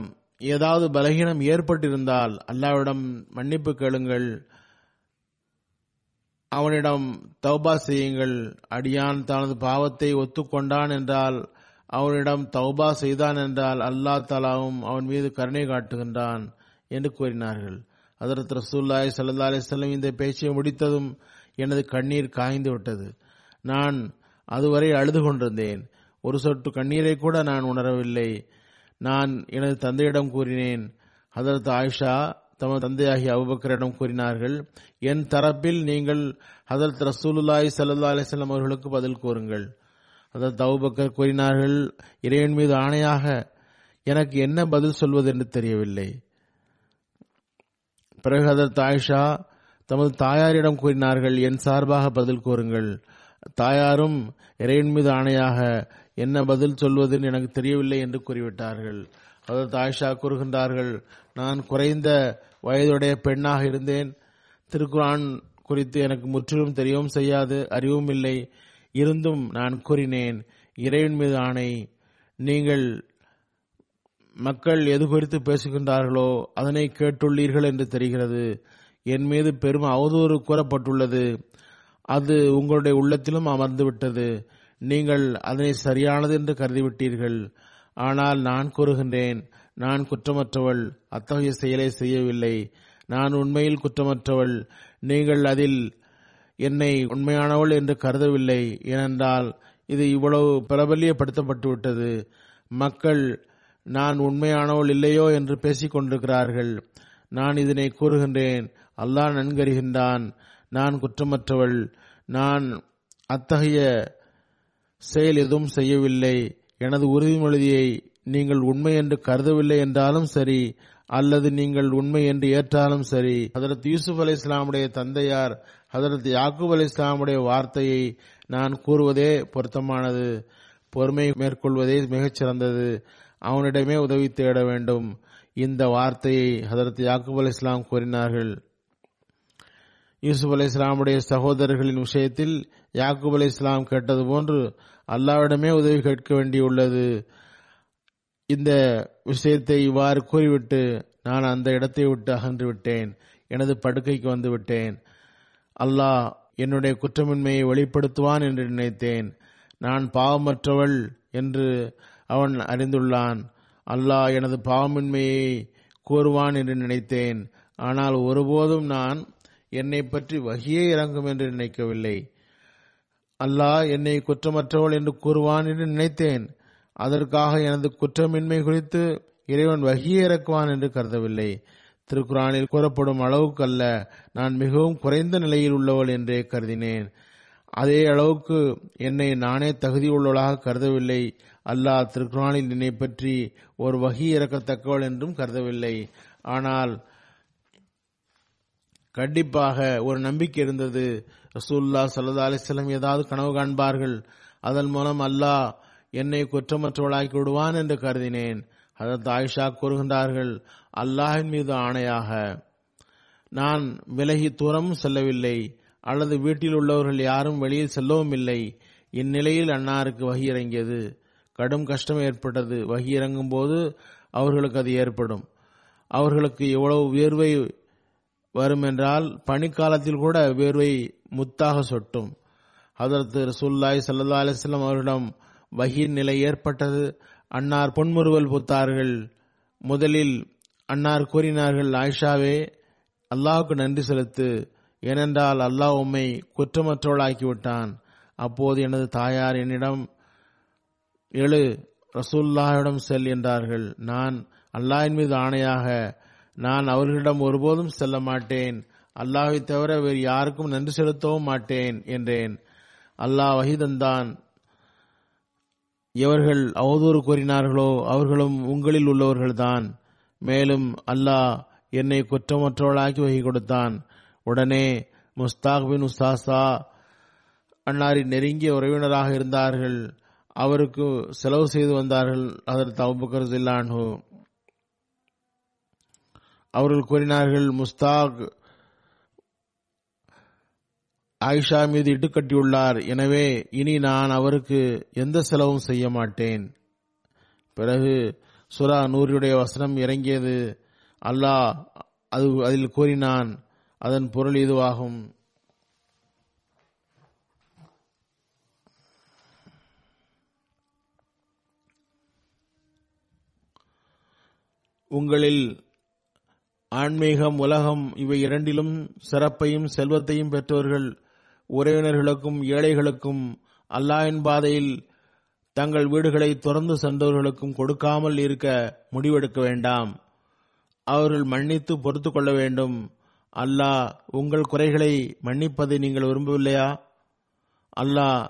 ஏதாவது பலகீனம் ஏற்பட்டிருந்தால் அல்லாவிடம் மன்னிப்பு கேளுங்கள். அவனிடம் தௌபா செய்யுங்கள். அடியான் தனது பாவத்தை ஒத்துக்கொண்டான் என்றால் அவனிடம் தௌபா செய்தான் என்றால் அல்லா தாலாவும் அவன் மீது கருணை காட்டுகின்றான் என்று கூறினார்கள். அதற்கு ரசூல்லாய் சல்லா அலிஸ்லம் இந்த பேச்சை முடித்ததும் எனது கண்ணீர் காய்ந்து விட்டது. நான் அதுவரை அழுது கொண்டிருந்தேன். ஒரு சொட்டு கண்ணீரை கூட நான் உணரவில்லை. நான் எனது தந்தையிடம் கூறினேன். ஹதரத் ஆயிஷா தமது தந்தையாகிய அபுபக்கரிடம் கூறினார்கள் என் தரப்பில் நீங்கள் ஹதரத் ரசூலுல்லாய் சல்லா அலிஸ்லாம் அவர்களுக்கு பதில் கூறுங்கள். ஹதரத் அபுபக்கர் கூறினார்கள் இறைவன் மீது ஆணையாக எனக்கு என்ன பதில் சொல்வது என்று தெரியவில்லை. பிறகு ஹதரத் ஆயிஷா தமது தாயாரிடம் கூறினார்கள் என் சார்பாக பதில் கூறுங்கள். தாயாரும் இறைவன் மீது ஆணையாக என்ன பதில் சொல்வதுன்னு எனக்கு தெரியவில்லை என்று கூறிவிட்டார்கள். அதாவது தாய்ஷா கூறுகின்றார்கள் நான் குறைந்த வயதுடைய பெண்ணாக இருந்தேன். திருக்குரான் குறித்து எனக்கு முற்றிலும் தெரியவும் செய்யாது அறிவும் இல்லை. இருந்தும் நான் கூறினேன் இறைவன் மீது ஆணை. நீங்கள் மக்கள் எது குறித்து பேசுகின்றார்களோ அதனை கேட்டுள்ளீர்கள் என்று தெரிகிறது. என் மீது பெரும் அவதூறு கூறப்பட்டுள்ளது. அது உங்களுடைய உள்ளத்திலும் அமர்ந்து விட்டது நீங்கள் அதனை சரியானது என்று கருதிவிட்டீர்கள். ஆனால் நான் கூறுகின்றேன் நான் குற்றமற்றவள் அத்தகைய செயலை செய்யவில்லை. நான் உண்மையில் குற்றமற்றவள். நீங்கள் அதில் என்னை உண்மையானவள் என்று கருதவில்லை. ஏனென்றால் இது இவ்வளவு பிரபல்யப்படுத்தப்பட்டுவிட்டது. மக்கள் நான் உண்மையானவள் இல்லையோ என்று பேசிக் கொண்டிருக்கிறார்கள் நான் இதனை கூறுகின்றேன். அல்லாஹ் நன்கறிகின்றான். நான் குற்றமற்றவள். நான் அத்தகைய செயல் எதுவும் செய்யவில்லை. எனது உறுதிமொழியை நீங்கள் உண்மை என்று கருதவில்லை என்றாலும் சரி அல்லது நீங்கள் உண்மை என்று ஏற்றாலும் சரி. ஹதரத் யூசுப் அலி இஸ்லாமுடைய தந்தையார் ஹதரத் யாக்கூப் அலி இஸ்லாமுடைய வார்த்தையை நான் கூறுவதே பொருத்தமானது. பொறுமை மேற்கொள்வதே மிகச்சிறந்தது. அவனிடமே உதவி தேட வேண்டும். இந்த வார்த்தையை ஹதரத் யாக்கூப் அலி இஸ்லாம் கூறினார்கள். யூசுப் அலி இஸ்லாமுடைய சகோதரர்களின் விஷயத்தில் யாக்கூப் அலி இஸ்லாம் கேட்டது போன்று அல்லாவிடமே உதவி கேட்க வேண்டியுள்ளது. இந்த விஷயத்தை இவ்வாறு கூறிவிட்டு நான் அந்த இடத்தை விட்டு அகன்று விட்டேன். எனது படுக்கைக்கு வந்து விட்டேன். அல்லாஹ் என்னுடைய குற்றமின்மையை வெளிப்படுத்துவான் என்று நினைத்தேன். நான் பாவமற்றவள் என்று அவன் அறிந்துள்ளான். அல்லாஹ் எனது பாவமின்மையை கூறுவான் என்று நினைத்தேன். ஆனால் ஒருபோதும் நான் என்னை பற்றி வகியே இறங்கும் என்று நினைக்கவில்லை. அல்லாஹ் என்னை குற்றமற்றவள் என்று கூறுவான் என்று நினைத்தேன். அதற்காக எனது குற்றமின்மை குறித்து இறைவன் வகியே இறக்குவான் என்று கருதவில்லை. திருக்குறானில் கூறப்படும் அளவுக்கு அல்ல நான் மிகவும் குறைந்த நிலையில் உள்ளவள் என்றே கருதினேன். அதே அளவுக்கு என்னை நானே தகுதியுள்ளவளாக கருதவில்லை. அல்லாஹ் திருக்குறானில் என்னை பற்றி ஒரு வகி இறக்கத்தக்கவள் என்றும் கருதவில்லை. ஆனால் கண்டிப்பாக ஒரு நம்பிக்கை இருந்தது. ரசூல்லா சல்லா அலிஸ்லம் ஏதாவது கனவு காண்பார்கள். அதன் மூலம் அல்லாஹ் என்னை குற்றமற்றவளாக்கி விடுவான் என்று கருதினேன். அதற்கு ஆயிஷா கூறுகின்றார்கள் அல்லாஹின் மீது ஆணையாக நான் விலகி தூரமும் செல்லவில்லை. அல்லது வீட்டில் உள்ளவர்கள் யாரும் வெளியில் செல்லவும் இல்லை. இந்நிலையில் அன்னாருக்கு வகி இறங்கியது. கடும் கஷ்டம் ஏற்பட்டது. வகி இறங்கும் போது அவர்களுக்கு அது ஏற்படும். அவர்களுக்கு எவ்வளவு உயர்வை வரும் என்றால் பனிக்காலத்தில் கூட வேர்வை முத்தாக சொட்டும். அதற்கு ரசூல்லாய் சல்லா அலிஸ்லாம் அவரிடம் வகீர் நிலை ஏற்பட்டது. அன்னார் பொன்முறுவல் புத்தார்கள். முதலில் அன்னார் கூறினார்கள் ஆயிஷாவே அல்லாஹுக்கு நன்றி செலுத்து. ஏனென்றால் அல்லாஹ் உம்மை குற்றமற்றவளாக்கிவிட்டான். அப்போது எனது தாயார் என்னிடம் எழு ரசூல்லாவிடம் செல் என்றார்கள். நான் அல்லாஹின் மீது ஆணையாக நான் அவர்களிடம் ஒருபோதும் செல்ல மாட்டேன். அல்லாஹை தவிர வேறு யாருக்கும் நன்றி செலுத்தவும் மாட்டேன் என்றேன். அல்லாஹ் வகிதந்தான் எவர்கள் அவதூறு கூறினார்களோ அவர்களும் உங்களில் உள்ளவர்கள்தான். மேலும் அல்லாஹ் என்னை குற்றமற்றவளாக்கி வகி கொடுத்தான். உடனே முஸ்தாக் பின் உஸ்தாசா அன்னாரின் நெருங்கிய உறவினராக இருந்தார்கள். அவருக்கு செலவு செய்து வந்தார்கள். அதற்கு அபுபக்கர் ஜில்லான்ஹூ அவர்கள் கூறினார்கள் முஸ்தாக் ஆயிஷா மீது இட்டுக்கட்டியுள்ளார் எனவே இனி நான் அவருக்கு எந்த செலவும் செய்ய மாட்டேன். பிறகு சுரா நூறியுடைய வசனம் இறங்கியது. அல்லாஹ் அது அதில் கூறினான் அதன் பொருள் இதுவாகும். உங்களில் ஆன்மீகம் உலகம் இவை இரண்டிலும் சிறப்பையும் செல்வத்தையும் பெற்றவர்கள் உறவினர்களுக்கும் ஏழைகளுக்கும் அல்லாஹின் பாதையில் தங்கள் வீடுகளை துறந்து சென்றவர்களுக்கும் கொடுக்காமல் இருக்க முடிவெடுக்க வேண்டாம். அவர்கள் மன்னித்து பொறுத்து கொள்ள வேண்டும். அல்லாஹ் உங்கள் குறைகளை மன்னிப்பதை நீங்கள் விரும்பவில்லையா? அல்லாஹ்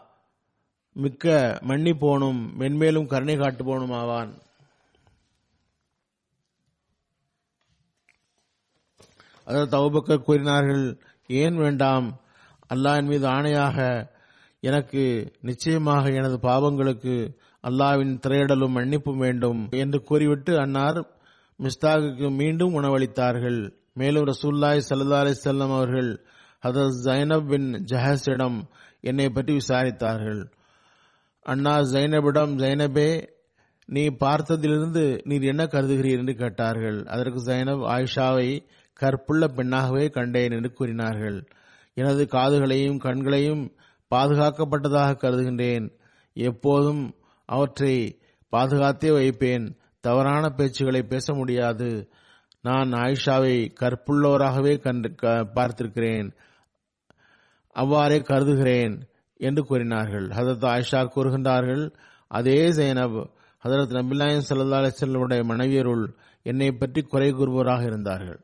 மிக்க மன்னிப்போனும் மென்மேலும் கருணை காட்டுபோனும் ஆவான் அதற்கு அவுபக்கர் கூறினார்கள் ஏன் வேண்டாம்? அல்லாஹின் மீது ஆணையாக எனக்கு நிச்சயமாக எனது பாவங்களுக்கு அல்லாவின் திரையிடலும் மன்னிப்பும் வேண்டும் என்று கூறிவிட்டு அன்னார் மிஸ்தாகுக்கு மீண்டும் உணவளித்தார்கள். மேலும் ரசூல்லாய் சல்லா அலி செல்லம் அவர்கள் ஹதரத் ஜைனப் பின் ஜஹஸிடம் என்னை பற்றி விசாரித்தார்கள். அண்ணா ஜைனபிடம் ஜைனபே நீ பார்த்ததிலிருந்து நீர் என்ன கருதுகிறீர்? என்று கேட்டார்கள். அதற்கு ஜைனப் ஆயிஷாவை கற்புள்ள பெண்ணாகவே கண்டேன் என்று கூறினார்கள். எனது காதுகளையும் கண்களையும் பாதுகாக்கப்பட்டதாக கருதுகின்றேன். எப்போதும் அவற்றை பாதுகாத்தே வைப்பேன். தவறான பேச்சுகளை பேச முடியாது. நான் ஆயிஷாவை கற்புள்ளவராகவே கண்டு பார்த்திருக்கிறேன். அவ்வாறே கருதுகிறேன் என்று கூறினார்கள். ஹதரத் ஆயிஷா கூறுகின்றார்கள் அதே ஜெயனப் ஹதரத் நபிலாயம் சல்லா அலிசல்லுடைய மனைவியருள் என்னை பற்றி குறை கூறுவோராக இருந்தார்கள்.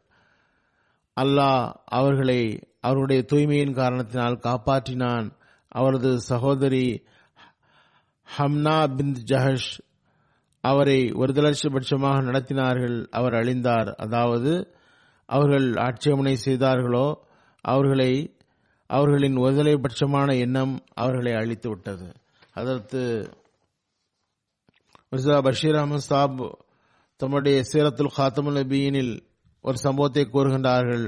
அல்லாஹ் அவர்களை அவருடைய தூய்மையின் காரணத்தினால் காப்பாற்றினான். அவரது சகோதரி ஹம்னா பிந்த் ஜஹஷ் அவரை ஒரு லட்சபட்சமாக நடத்தினார்கள். அவர் அழிந்தார். அதாவது அவர்கள் ஆட்சேபனை செய்தார்களோ அவர்களை அவர்களின் ஒருதலைபட்சமான எண்ணம் அவர்களை அழித்து விட்டது அதற்கு மிர்சா பஷீர் அஹமது சாப் தம்முடைய சீரத்துல் ஹாத்தமுல் நபியினில் ஒரு சம்பவத்தை கூறுகின்றார்கள்.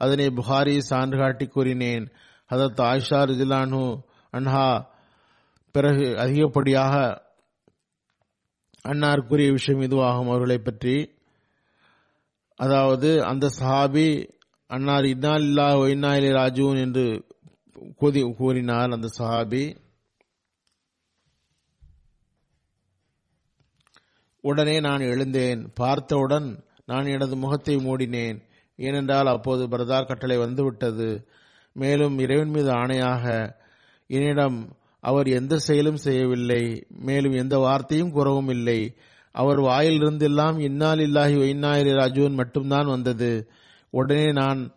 அதனை புகாரி சான்று காட்டி கூறினேன். அதற்கு ஆயிஷா ரிஜிலானு அன்ஹா பிறகு அதிகப்படியாக அன்னார் கூறிய விஷயம் இதுவாகும் அவர்களை பற்றி. அதாவது அந்த சஹாபி அன்னார் இன்னா இல்லா ஒய்னா ராஜூன் என்று கூதி கூறினார் அந்த சஹாபி. உடனே நான் எழுந்தேன். பார்த்தவுடன் நான் எனது முகத்தை மூடினேன். ஏனென்றால் அப்போது பிரதார் கட்டளை வந்துவிட்டது. மேலும் இறைவன் மீது ஆணையாக என்னிடம் அவர் எந்த செயலும் செய்யவில்லை. மேலும் எந்த வார்த்தையும் கூறவும் இல்லை. அவர் வாயிலிருந்தெல்லாம் இன்னால் இல்லாஹி வைநாயிரி ராஜுவன் மட்டும்தான் வந்தது. உடனே நான்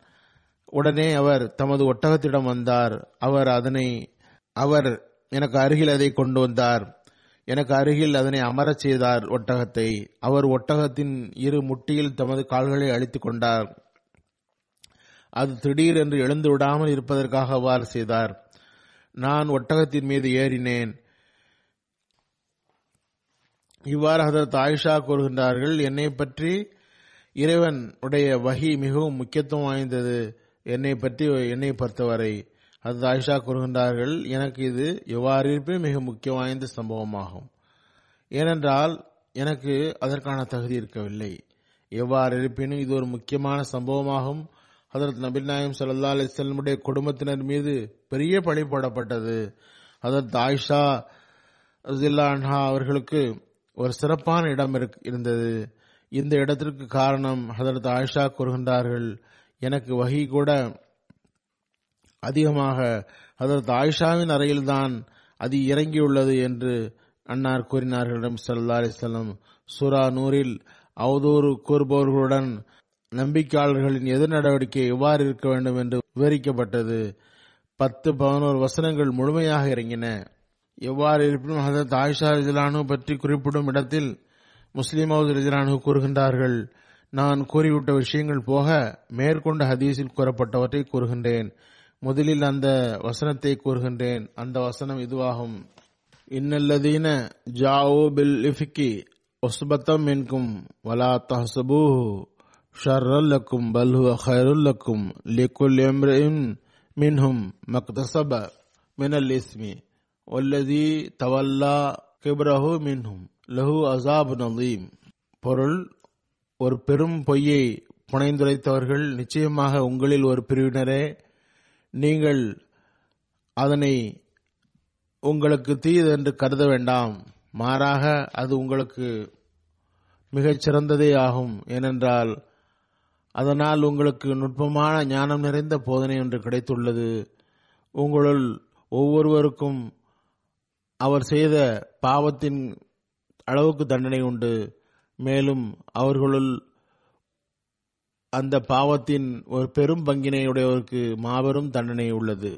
உடனே அவர் தமது ஒட்டகத்திடம் வந்தார். அவர் அதனை அவர் எனக்கு அருகில் அதை கொண்டு வந்தார். எனக்கு அருகில் அதனை அமரச் செய்தார் ஒட்டகத்தை. அவர் ஒட்டகத்தின் இரு முட்டியில் தமது கால்களை அழித்துக் கொண்டார். அது திடீரென்று எழுந்து விடாமல் இருப்பதற்காக அவ்வாறு செய்தார். நான் ஒட்டகத்தின் மீது ஏறினேன். இவ்வாறு ஹதரத் ஆயிஷா கூறுகின்றார்கள் என்னை பற்றி இறைவன் உடைய வகி மிகவும் முக்கியத்துவம் வாய்ந்தது. என்னை பற்றி என்னை பொறுத்தவரை அது ஆயிஷா கூறுகின்றார்கள் எனக்கு இது எவ்வாறிருப்பினும் மிக முக்கிய வாய்ந்த சம்பவமாகும். ஏனென்றால் எனக்கு அதற்கான தகுதி இருக்கவில்லை. எவ்வாறு இருப்பினும் இது ஒரு முக்கியமான சம்பவமாகும். ஹதரத் நபில் நாயம் சல்லா அலிஸ்லமுடைய குடும்பத்தினர் மீது பெரிய பழி போடப்பட்டது. ஹதரத் ஆயிஷா ரஸில்லா அன்ஹா அவர்களுக்கு ஒரு சிறப்பான இடம் இருக்- இருந்தது. இந்த இடத்திற்கு காரணம் ஹதரத் ஆயிஷா கூறுகின்றார்கள் எனக்கு வகி கூட அதிகமாக அதற்கு ஆயிஷாவின் அறையில்தான் அது இறங்கியுள்ளது என்று அன்னார் கூறினார்களிடம் சல்லா அலிசல்லம் சுரா நூரில் சூரா அவதூறு கூறுபவர்களுடன் நம்பிக்கையாளர்களின் எதிர் நடவடிக்கை எவ்வாறு இருக்க வேண்டும் என்று விவரிக்கப்பட்டது. பத்து பதினோரு வசனங்கள் முழுமையாக இறங்கின. எவ்வாறு இருப்பினும் ஹதரத் ஆயிஷா ரிஜிலானு பற்றி குறிப்பிடும் இடத்தில் முஸ்லீம் ஹவுஸ் ரிஜிலானு கூறுகின்றார்கள் நான் கூறிவிட்ட விஷயங்கள் போக மேற்கொண்ட ஹதீஸில் கூறப்பட்டவற்றை கூறுகின்றேன். முதலில் அந்த வசனத்தை கூறுகின்றேன். அந்த வசனம் இதுவாகும். இன்னல்லதீன ஜாவோ பில் இஃபிக்கி ஒஸ்பத்தம் மின்கும் வலா தஹசபூஹு ஷர்ரல்லக்கும் பல்ஹுவ ஹைருல்லக்கும் லிக்குல் எம்ரின் மின்ஹும் மக்தசப மினல் இஸ்மி ஒல்லதி தவல்லா கிப்ரஹு மின்ஹும் லஹு அசாப் நலீம் பொருள் ஒரு பெரும் பொய்யை புனைந்துரைத்தவர்கள் நிச்சயமாக உங்களில் ஒரு பிரிவினரே நீங்கள் அதனை உங்களுக்கு தீயது என்று கருத வேண்டாம். மாறாக அது உங்களுக்கு மிகச் சிறந்ததே ஆகும். ஏனென்றால் அதனால் உங்களுக்கு நுட்பமான ஞானம் நிறைந்த போதனை ஒன்று கிடைத்துள்ளது. உங்களுள் ஒவ்வொருவருக்கும் அவர் செய்த பாவத்தின் அளவுக்கு தண்டனை உண்டு. மேலும் அவர்களுள் அந்த பாவத்தின் ஒரு பெரும் பங்கினை உடையவருக்கு மாபெரும் தண்டனை உள்ளது.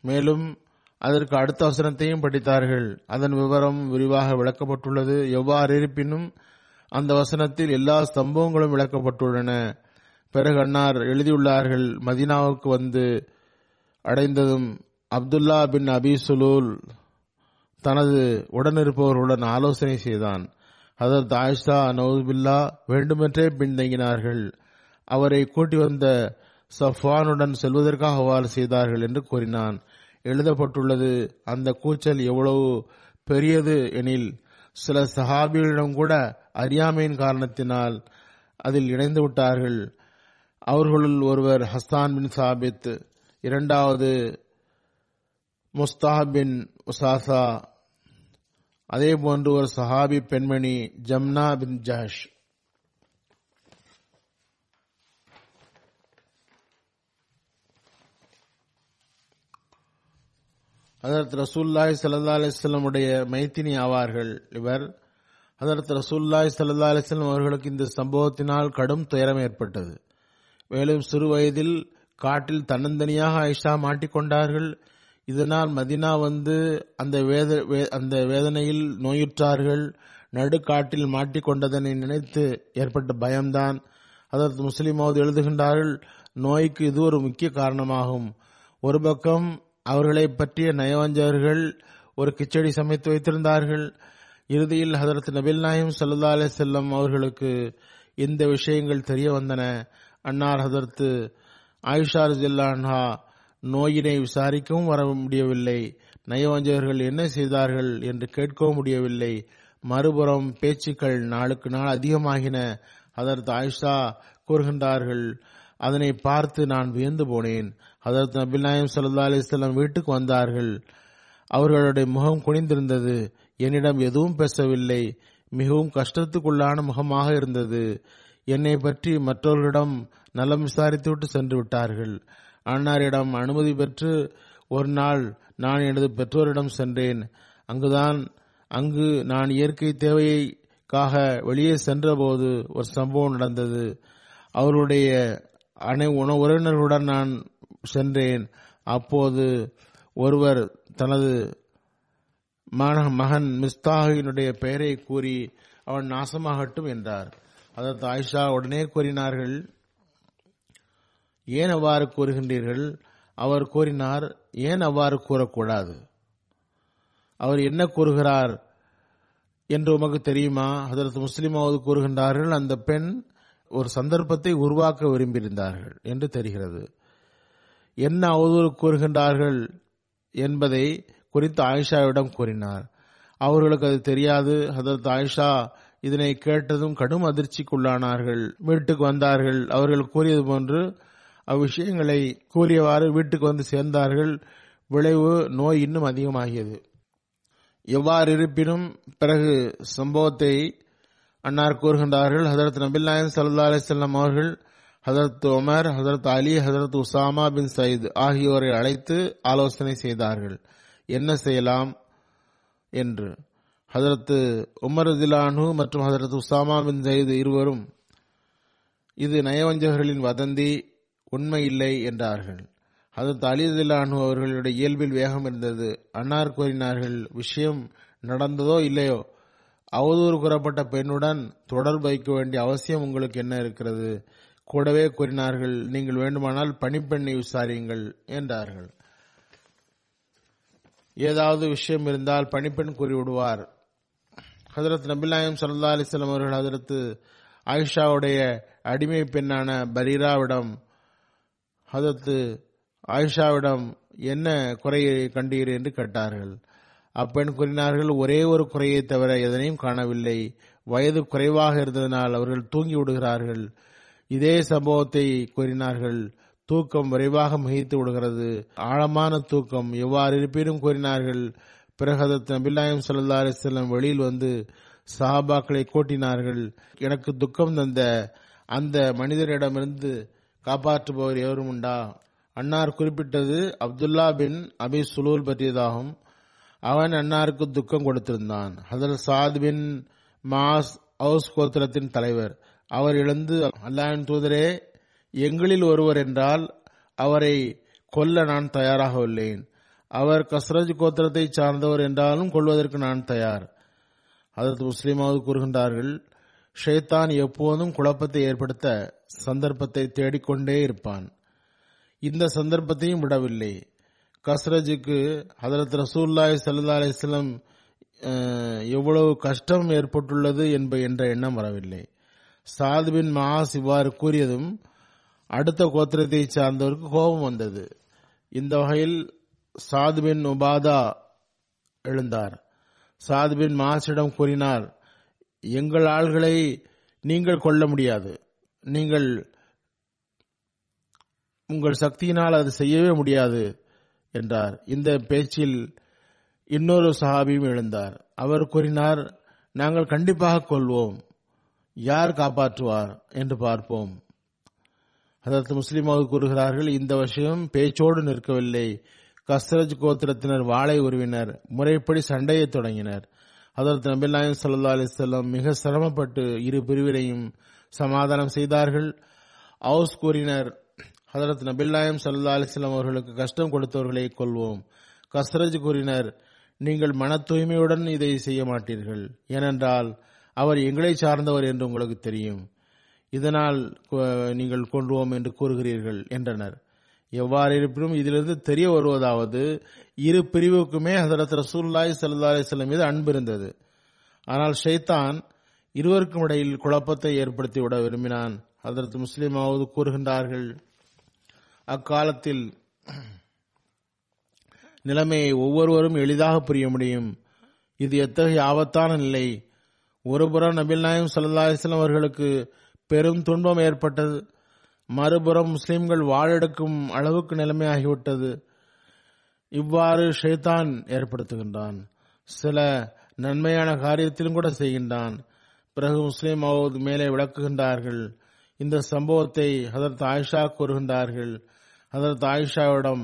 மேலும் அதற்கு அடுத்த வசனத்தையும் படித்தார்கள். அதன் விவரம் விரிவாக விளக்கப்பட்டுள்ளது. எவ்வாறு இருப்பினும் அந்த வசனத்தில் எல்லா சம்பவங்களும் விளக்கப்பட்டுள்ளன. பிறகு அன்னார் எழுதியுள்ளார்கள் மதீனாவுக்கு வந்து அடைந்ததும் அப்துல்லா பின் அபி சுலூல் தனது உடனிருப்பவர்களுடன் ஆலோசனை செய்தான். ஹதரத் ஆயிஷா நவுதுபில்லா வேண்டுமென்றே பின்தங்கினார்கள். அவரை கூட்டி வந்த சஃப்வானுடன் செல்வதற்காக அவ்வாறு செய்தார்கள் என்று கூறினான். எழுதப்பட்டுள்ளது அந்த கூச்சல் எவ்வளவு பெரியது எனில் சில சஹாபிகளிடம் கூட அறியாமையின் காரணத்தினால் அதில் இணைந்து விட்டார்கள். அவர்களுள் ஒருவர் ஹஸ்தான் பின் சாபித் இரண்டாவது முஸ்தாபின் உசாசா அதே போன்று ஒரு சஹாபி பெண்மணி ஜம்னா பின் ஜஹஷ். ஹதரத் ரசூல்லாய் சல்லா அலிஸ்லமுடைய மைத்தினி ஆவார்கள் இவர். ஹதரத் ரசூல்லாய் சல்லா அலிஸ்லம் அவர்களுக்கு இந்த சம்பவத்தினால் கடும் துயரம் ஏற்பட்டது. மேலும் சிறு வயதில் காட்டில் தன்னந்தனியாக ஐஷா மாட்டிக்கொண்டார்கள். இதனால் மதினா வந்து அந்த வேத வே- அந்த வேதனையில் நோயுற்றார்கள் நடுக்காட்டில் மாட்டிக்கொண்டதனை நினைத்து ஏற்பட்ட பயம்தான். அதற்கு முஸ்லிமாவது எழுதுகின்றார்கள் நோய்க்கு இது ஒரு முக்கிய காரணமாகும். ஒரு பக்கம் அவர்களை பற்றிய நயவஞ்சவர்கள் ஒரு கிச்சடி சமைத்து வைத்திருந்தார்கள். இறுதியில் ஹதரத் நபில் நாயம் சல்லா அலே செல்லம் அவர்களுக்கு இந்த விஷயங்கள் தெரிய வந்தன. அன்னார் ஹதரத்து ஆயிஷா ரஜில்லான்ஹா நோயினை விசாரிக்கவும் வர முடியவில்லை. நயவஞ்சகர்கள் என்ன செய்தார்கள் என்று கேட்கவும் முடியவில்லை. மறுபுறம் பேச்சுக்கள் நாளுக்கு நாள் அதிகமாகின. அதற்கு ஆயிஷா கூறுகின்றார்கள் அதனை பார்த்து நான் வியந்து போனேன். அதற்கு நபில் நாயம் சல்லா அலிஸ்லாம் வீட்டுக்கு வந்தார்கள். அவர்களுடைய முகம் குனிந்திருந்தது. என்னிடம் எதுவும் பேசவில்லை. மிகவும் கஷ்டத்துக்குள்ளான முகமாக இருந்தது. என்னை பற்றி மற்றவர்களிடம் நலம் விசாரித்துவிட்டு சென்று விட்டார்கள். அன்னாரிடம் அனுமதி பெற்று ஒரு நாள் நான் எனது பெற்றோரிடம் சென்றேன். அங்குதான் அங்கு நான் இயற்கை தேவைக்காக வெளியே சென்றபோது ஒரு சம்பவம் நடந்தது. அவருடைய அனை உண- உறவினர்களுடன் நான் சென்றேன். அப்போது ஒருவர் தனது மகன் மிஸ்தாகினுடைய பெயரை கூறி அவன் நாசமாகட்டும் என்றார். அதற்கு ஆயிஷா உடனே கூறினார்கள் ஏன் அவ்வாறு கூறுகின்றீர்கள்? அவர் கூறினார் ஏன் அவ்வாறு கூறக்கூடாது? அவர் என்ன கூறுகிறார் என்று உமக்கு தெரியுமா? அதற்கு முஸ்லிமாவது கூறுகின்றார்கள் அந்த பெண் ஒரு சந்தர்ப்பத்தை உருவாக்க விரும்பியிருந்தார்கள் என்று தெரிகிறது. என்ன அவதூறு கூறுகின்றார்கள் என்பதை குறித்து ஆயிஷாவிடம் கூறினார். அவர்களுக்கு அது தெரியாது. அதற்கு ஆயிஷா இதனை கேட்டதும் கடும் அதிர்ச்சிக்குள்ளானார்கள். வீட்டுக்கு வந்தார்கள். அவர்கள் கூறியது போன்று அவ்விஷயங்களை கூறியவாறு வீட்டுக்கு வந்து சேர்ந்தார்கள். விளைவு நோய் இன்னும் அதிகமாகியது. எவ்வாறு இருப்பினும் பிறகு சம்பவத்தை அன்னார் கூறுகின்றார்கள். ஹதரத் நபில் நாயன் சல்லா அலிசல்லாம் அவர்கள் ஹதரத் உமர் ஹதரத் அலி ஹதரத் உசாமா பின் சயீத் ஆகியோரை அழைத்து ஆலோசனை செய்தார்கள். என்ன செய்யலாம் என்று. ஹதரத் உமர் திலானு மற்றும் ஹதரத் உசாமா பின் சயீத் இருவரும் இது நயவஞ்சகர்களின் வதந்தி. உண்மை இல்லை என்றார்கள். அது அலி அவர்களுடைய இயல்பில் வேகம் இருந்தது. அன்னார் கூறினார்கள் விஷயம் நடந்ததோ இல்லையோ? அவதூறு கூறப்பட்ட பெண்ணுடன் தொடர்பு வைக்க வேண்டிய அவசியம் உங்களுக்கு என்ன இருக்கிறது? கூடவே கூறினார்கள் நீங்கள் வேண்டுமானால் பணிப்பெண்ணை விசாரியுங்கள் என்றார்கள். ஏதாவது விஷயம் இருந்தால் பணிப்பெண் கூறிவிடுவார். ஹதரத் நபிலாயம் சல்லா அலிஸ்லாம் அவர்கள் ஹதரத்து ஆயிஷாவுடைய அடிமை பெண்ணான பரீராவிடம் ஹதத்து ஆயிஷாவிடம் என்ன குறையை கண்டீர் என்று கேட்டார்கள். அப்பெண் கூறினார்கள் ஒரே ஒரு குறையை தவிர எதனையும் காணவில்லை. வயது குறைவாக இருந்ததனால் அவர்கள் தூங்கி விடுகிறார்கள். இதே சம்பவத்தை கூறினார்கள். தூக்கம் விரைவாக மிகைத்து விடுகிறது. ஆழமான தூக்கம். எவ்வாறு இருப்பினும் கூறினார்கள். பிறகு நபில்லாயம் சல்லா அலிஸ்லாம் வெளியில் வந்து சஹாபாக்களை கூட்டினார்கள். எனக்கு துக்கம் தந்த அந்த மனிதரிடமிருந்து காப்பாற்றுபவர் எவரும் உண்டா அன்னார் குறிப்பிட்டது அப்துல்லா பின் அபி சுலூல் பற்றியதாகும். அவன் அன்னாருக்கு துக்கம் கொடுத்திருந்தான். ஹதரத் சாத் பின் மாஸ் ஹவுஸ் கோத்திரத்தின் தலைவர். அவர் எழுந்து அல்லாஹின் தூதரே எங்களில் ஒருவர் என்றால் அவரை கொல்ல நான் தயாராக உள்ளேன். அவர் கஸ்ரஜ் கோத்திரத்தை சார்ந்தவர் என்றாலும் கொள்வதற்கு நான் தயார். அதற்கு முஸ்லீமாவது கூறுகின்றார்கள் ஷேத்தான் எப்போதும் குழப்பத்தை ஏற்படுத்த சந்தர்ப்பத்தை தேடிக்கொண்டே இருப்பான். இந்த சந்தர்ப்பத்தையும் விடவில்லை. கஸ்ரஜுக்கு ஹதரத் ரசூல்லாய் சல்லா அலிஸ்லம் எவ்வளவு கஷ்டம் ஏற்பட்டுள்ளது என்ப என்ற எண்ணம் வரவில்லை. சாத் பின் மாஸ் இவ்வாறு கூறியதும் அடுத்த கோத்திரத்தை சார்ந்தவருக்கு கோபம் வந்தது. இந்த வகையில் சாத் பின் உபாதா எழுந்தார். சாத் பின் மாசிடம் கூறினார் எங்கள் ஆள்களை நீங்கள் கொல்ல முடியாது. நீங்கள் உங்கள் சக்தியினால் அது செய்யவே முடியாது என்றார். இந்த பேச்சில் இன்னொரு சஹாபியும் எழுந்தார். அவர் கூறினார் நாங்கள் கண்டிப்பாக கொள்வோம் யார் காப்பாற்றுவார் என்று பார்ப்போம். அதற்கு முஸ்லிமாக கூறுகிறார்கள் இந்த விஷயம் பேச்சோடு நிற்கவில்லை. கஸ்ரஜ் கோத்திரத்தினர் வாளை உருவினர் முறைப்படி சண்டையை தொடங்கினர். அதற்கு நபில்லாயம் சல்லா அலிசல்லாம் மிக சிரமப்பட்டு இரு பிரிவினையும் சமாதானம் செய்தார்கள். அவுஸ் கூறினர் ஹதரத் நபில்லாயம் சல்லா அலிஸ்லாம் அவர்களுக்கு கஷ்டம் கொடுத்தவர்களை கொள்வோம் கஸ்ரஜ் கூறினர் நீங்கள் மன தூய்மையுடன் இதை செய்ய மாட்டீர்கள். ஏனென்றால் அவர் எங்களை சார்ந்தவர் என்று உங்களுக்கு தெரியும். இதனால் நீங்கள் கொள்வோம் என்று கூறுகிறீர்கள் என்றனர். எவ்வாறு இருப்பினும் இதிலிருந்து தெரிய வருவதாவது இரு பிரிவுக்குமே ஹசரத் ரசூல்லாய் சல்லா அலிஸ்லாம் மீது அன்பு இருந்தது. ஆனால் ஷைத்தான் இருவருக்கும் இடையில் குழப்பத்தை ஏற்படுத்தி விட விரும்பினான். அதற்கு முஸ்லிமாவது கூறுகின்றார்கள் அக்காலத்தில் நிலைமையை ஒவ்வொருவரும் எளிதாக புரிய முடியும். இது எத்தகைய ஆபத்தான நிலை. ஒருபுறம் நபில் நாயம் சல்லா அவர்களுக்கு பெரும் துன்பம் ஏற்பட்டது. மறுபுறம் முஸ்லிம்கள் வாழெடுக்கும் அளவுக்கு நிலைமையாகிவிட்டது. இவ்வாறு ஷைத்தான் ஏற்படுத்துகின்றான். சில நன்மையான காரியத்திலும் கூட செய்கின்றான். பிறகு முஸ்லிம் அவுத் மேலே விளக்குகின்றார்கள். இந்த சம்பவத்தை ஹதரத் ஆயிஷா கூறுகின்றார்கள். ஹதரத் ஆயிஷாவிடம்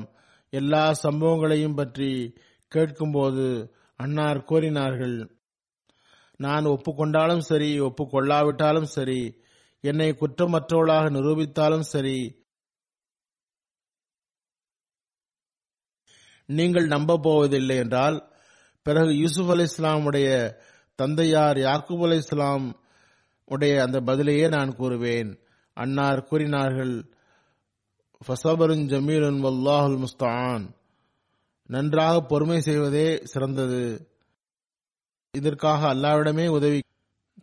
எல்லா சம்பவங்களையும் பற்றி கேட்கும்போது அன்னார் கூறினார்கள் நான் ஒப்புக்கொண்டாலும் சரி ஒப்புக்கொள்ளாவிட்டாலும் சரி என்னை குற்றமற்றவளாக நிரூபித்தாலும் சரி நீங்கள் நம்ப போவதில்லை என்றால் பிறகு யூசுப் அலி இஸ்லாமுடைய தந்தையார் யாக்கூப் அலை இஸ்லாம் உடைய அந்த பதிலையே நான் கூறுவேன். அன்னார் கூறினார்கள் ஃபசபருன் ஜமீலுன் வல்லாஹுல் முஸ்தான். நன்றாக பொறுமை செய்வதே சிறந்தது. இதற்காக அல்லாவிடமே உதவி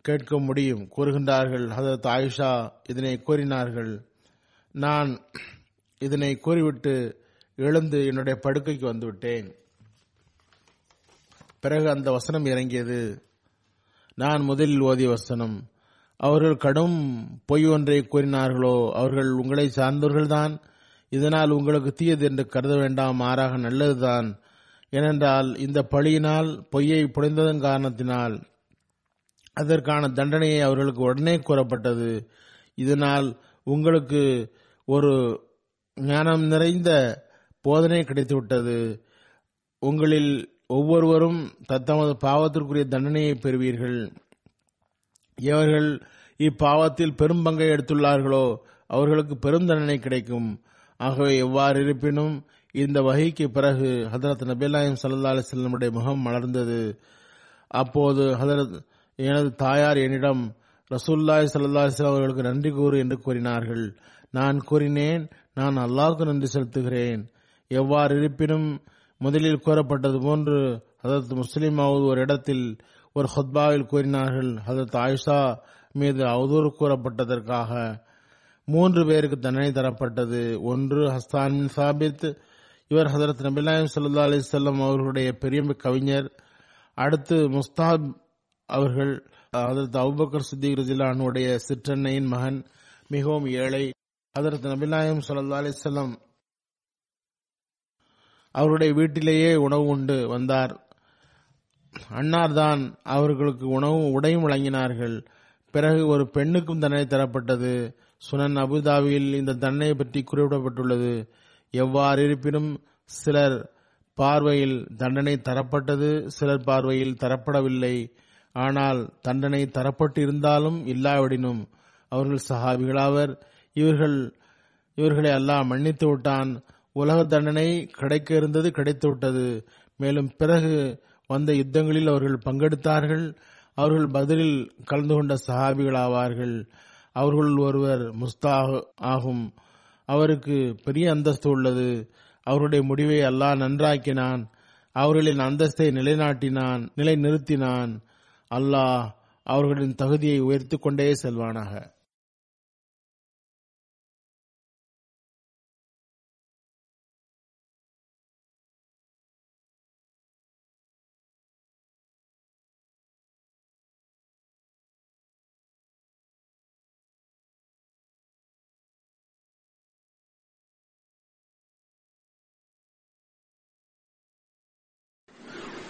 கேட்க முடியும் கூறுகின்றார்கள். ஹதரத் ஆயிஷா இதனை கூறினார்கள். நான் இதனை கூறிவிட்டு எழுந்து என்னுடைய படுக்கைக்கு வந்துவிட்டேன். பிறகு அந்த வசனம் இறங்கியது. நான் முதலில் ஓதிய வசனம் அவர்கள் கடும் பொய் ஒன்றை கூறினார்களோ அவர்கள் உங்களை சார்ந்தவர்கள்தான். இதனால் உங்களுக்கு தீயது என்று கருத வேண்டாம் மாறாக நல்லதுதான். ஏனென்றால் இந்த பழியினால் பொய்யை புடைந்ததன் காரணத்தினால் அதற்கான தண்டனையை அவர்களுக்கு உடனே கூறப்பட்டது. இதனால் உங்களுக்கு ஒரு ஞானம் நிறைந்த போதனை கிடைத்துவிட்டது. உங்களில் ஒவ்வொருவரும் தத்தமது பாவத்திற்குரிய தண்டனையை பெறுவீர்கள். எவர்கள் இப்பாவத்தில் பெரும் பங்கை எடுத்துள்ளார்களோ அவர்களுக்கு பெரும் தண்டனை கிடைக்கும். ஆகவே எவ்வாறு இருப்பினும் இந்த வகைக்கு பிறகு ஹதரத் நபிலாயம் சல்லா அலிஸ்லமுடைய முகம் மலர்ந்தது. அப்போது ஹதரத் எனது தாயார் என்னிடம் ரசூல்லாய் சல்லா அலிஸ்லாம் அவர்களுக்கு நன்றி கூறு என்று கூறினார்கள். நான் கூறினேன் நான் அல்லாஹுக்கு நன்றி செலுத்துகிறேன். எவ்வாறு இருப்பினும் முதலில் கூறப்பட்டது போன்று ஹதரத் முஸ்லிமாவது ஒரு இடத்தில் ஒரு ஹுத்பாவில் கூறினார்கள். ஹதரத் ஆயிஷா மீது அவதூறு கூறப்பட்டதற்காக மூன்று பேருக்கு தண்டனை தரப்பட்டது. ஒன்று ஹஸ்தான் பின் சாபித் இவர் ஹதரத் நபிலாயம் சல்லா அலிசல்லம் அவர்களுடைய பெரிய கவிஞர். அடுத்து முஸ்தாப் அவர்கள் ஹதரத் அவுபக்கர் சித்திக் ரஜிலானுடைய சிற்றன்னையின் மகன் மிகவும் ஏழை. ஹதரத் நபிலாயம் சல்லா அலிசல்லம் அவருடைய வீட்டிலேயே உணவு உண்டு வந்தார். அன்னார்தான் அவர்களுக்கு உணவும் உடையும் வழங்கினார்கள். பிறகு ஒரு பெண்ணுக்கும் தண்டனை தரப்பட்டது. சுனன் அபுதாபியில் இந்த தண்டனை பற்றி குறிப்பிடப்பட்டுள்ளது. எவ்வாறு இருப்பினும் சிலர் பார்வையில் தண்டனை தரப்பட்டது சிலர் பார்வையில் தரப்படவில்லை. ஆனால் தண்டனை தரப்பட்டு இருந்தாலும் இல்லாவிடினும் அவர்கள் சஹாபிகளாவர். இவர்கள் இவர்களை அல்லாஹ் மன்னித்து விட்டான். உலக தண்டனை கிடைக்க இருந்தது கிடைத்துவிட்டது மேலும் பிறகு வந்த யுத்தங்களில் அவர்கள் பங்கெடுத்தார்கள். அவர்கள் பதிலில் கலந்து கொண்ட சஹாபிகள் ஆவார்கள். அவர்கள் ஒருவர் முஸ்தா ஆகும். அவருக்கு பெரிய அந்தஸ்து உள்ளது. அவருடைய முடிவை அல்லாஹ் நன்றாக்கினான். அவர்களின் அந்தஸ்தை நிலைநாட்டினான் நிலை நிறுத்தினான் அல்லாஹ் அவர்களின் தகுதியை உயர்த்தி கொண்டே செல்வானாக.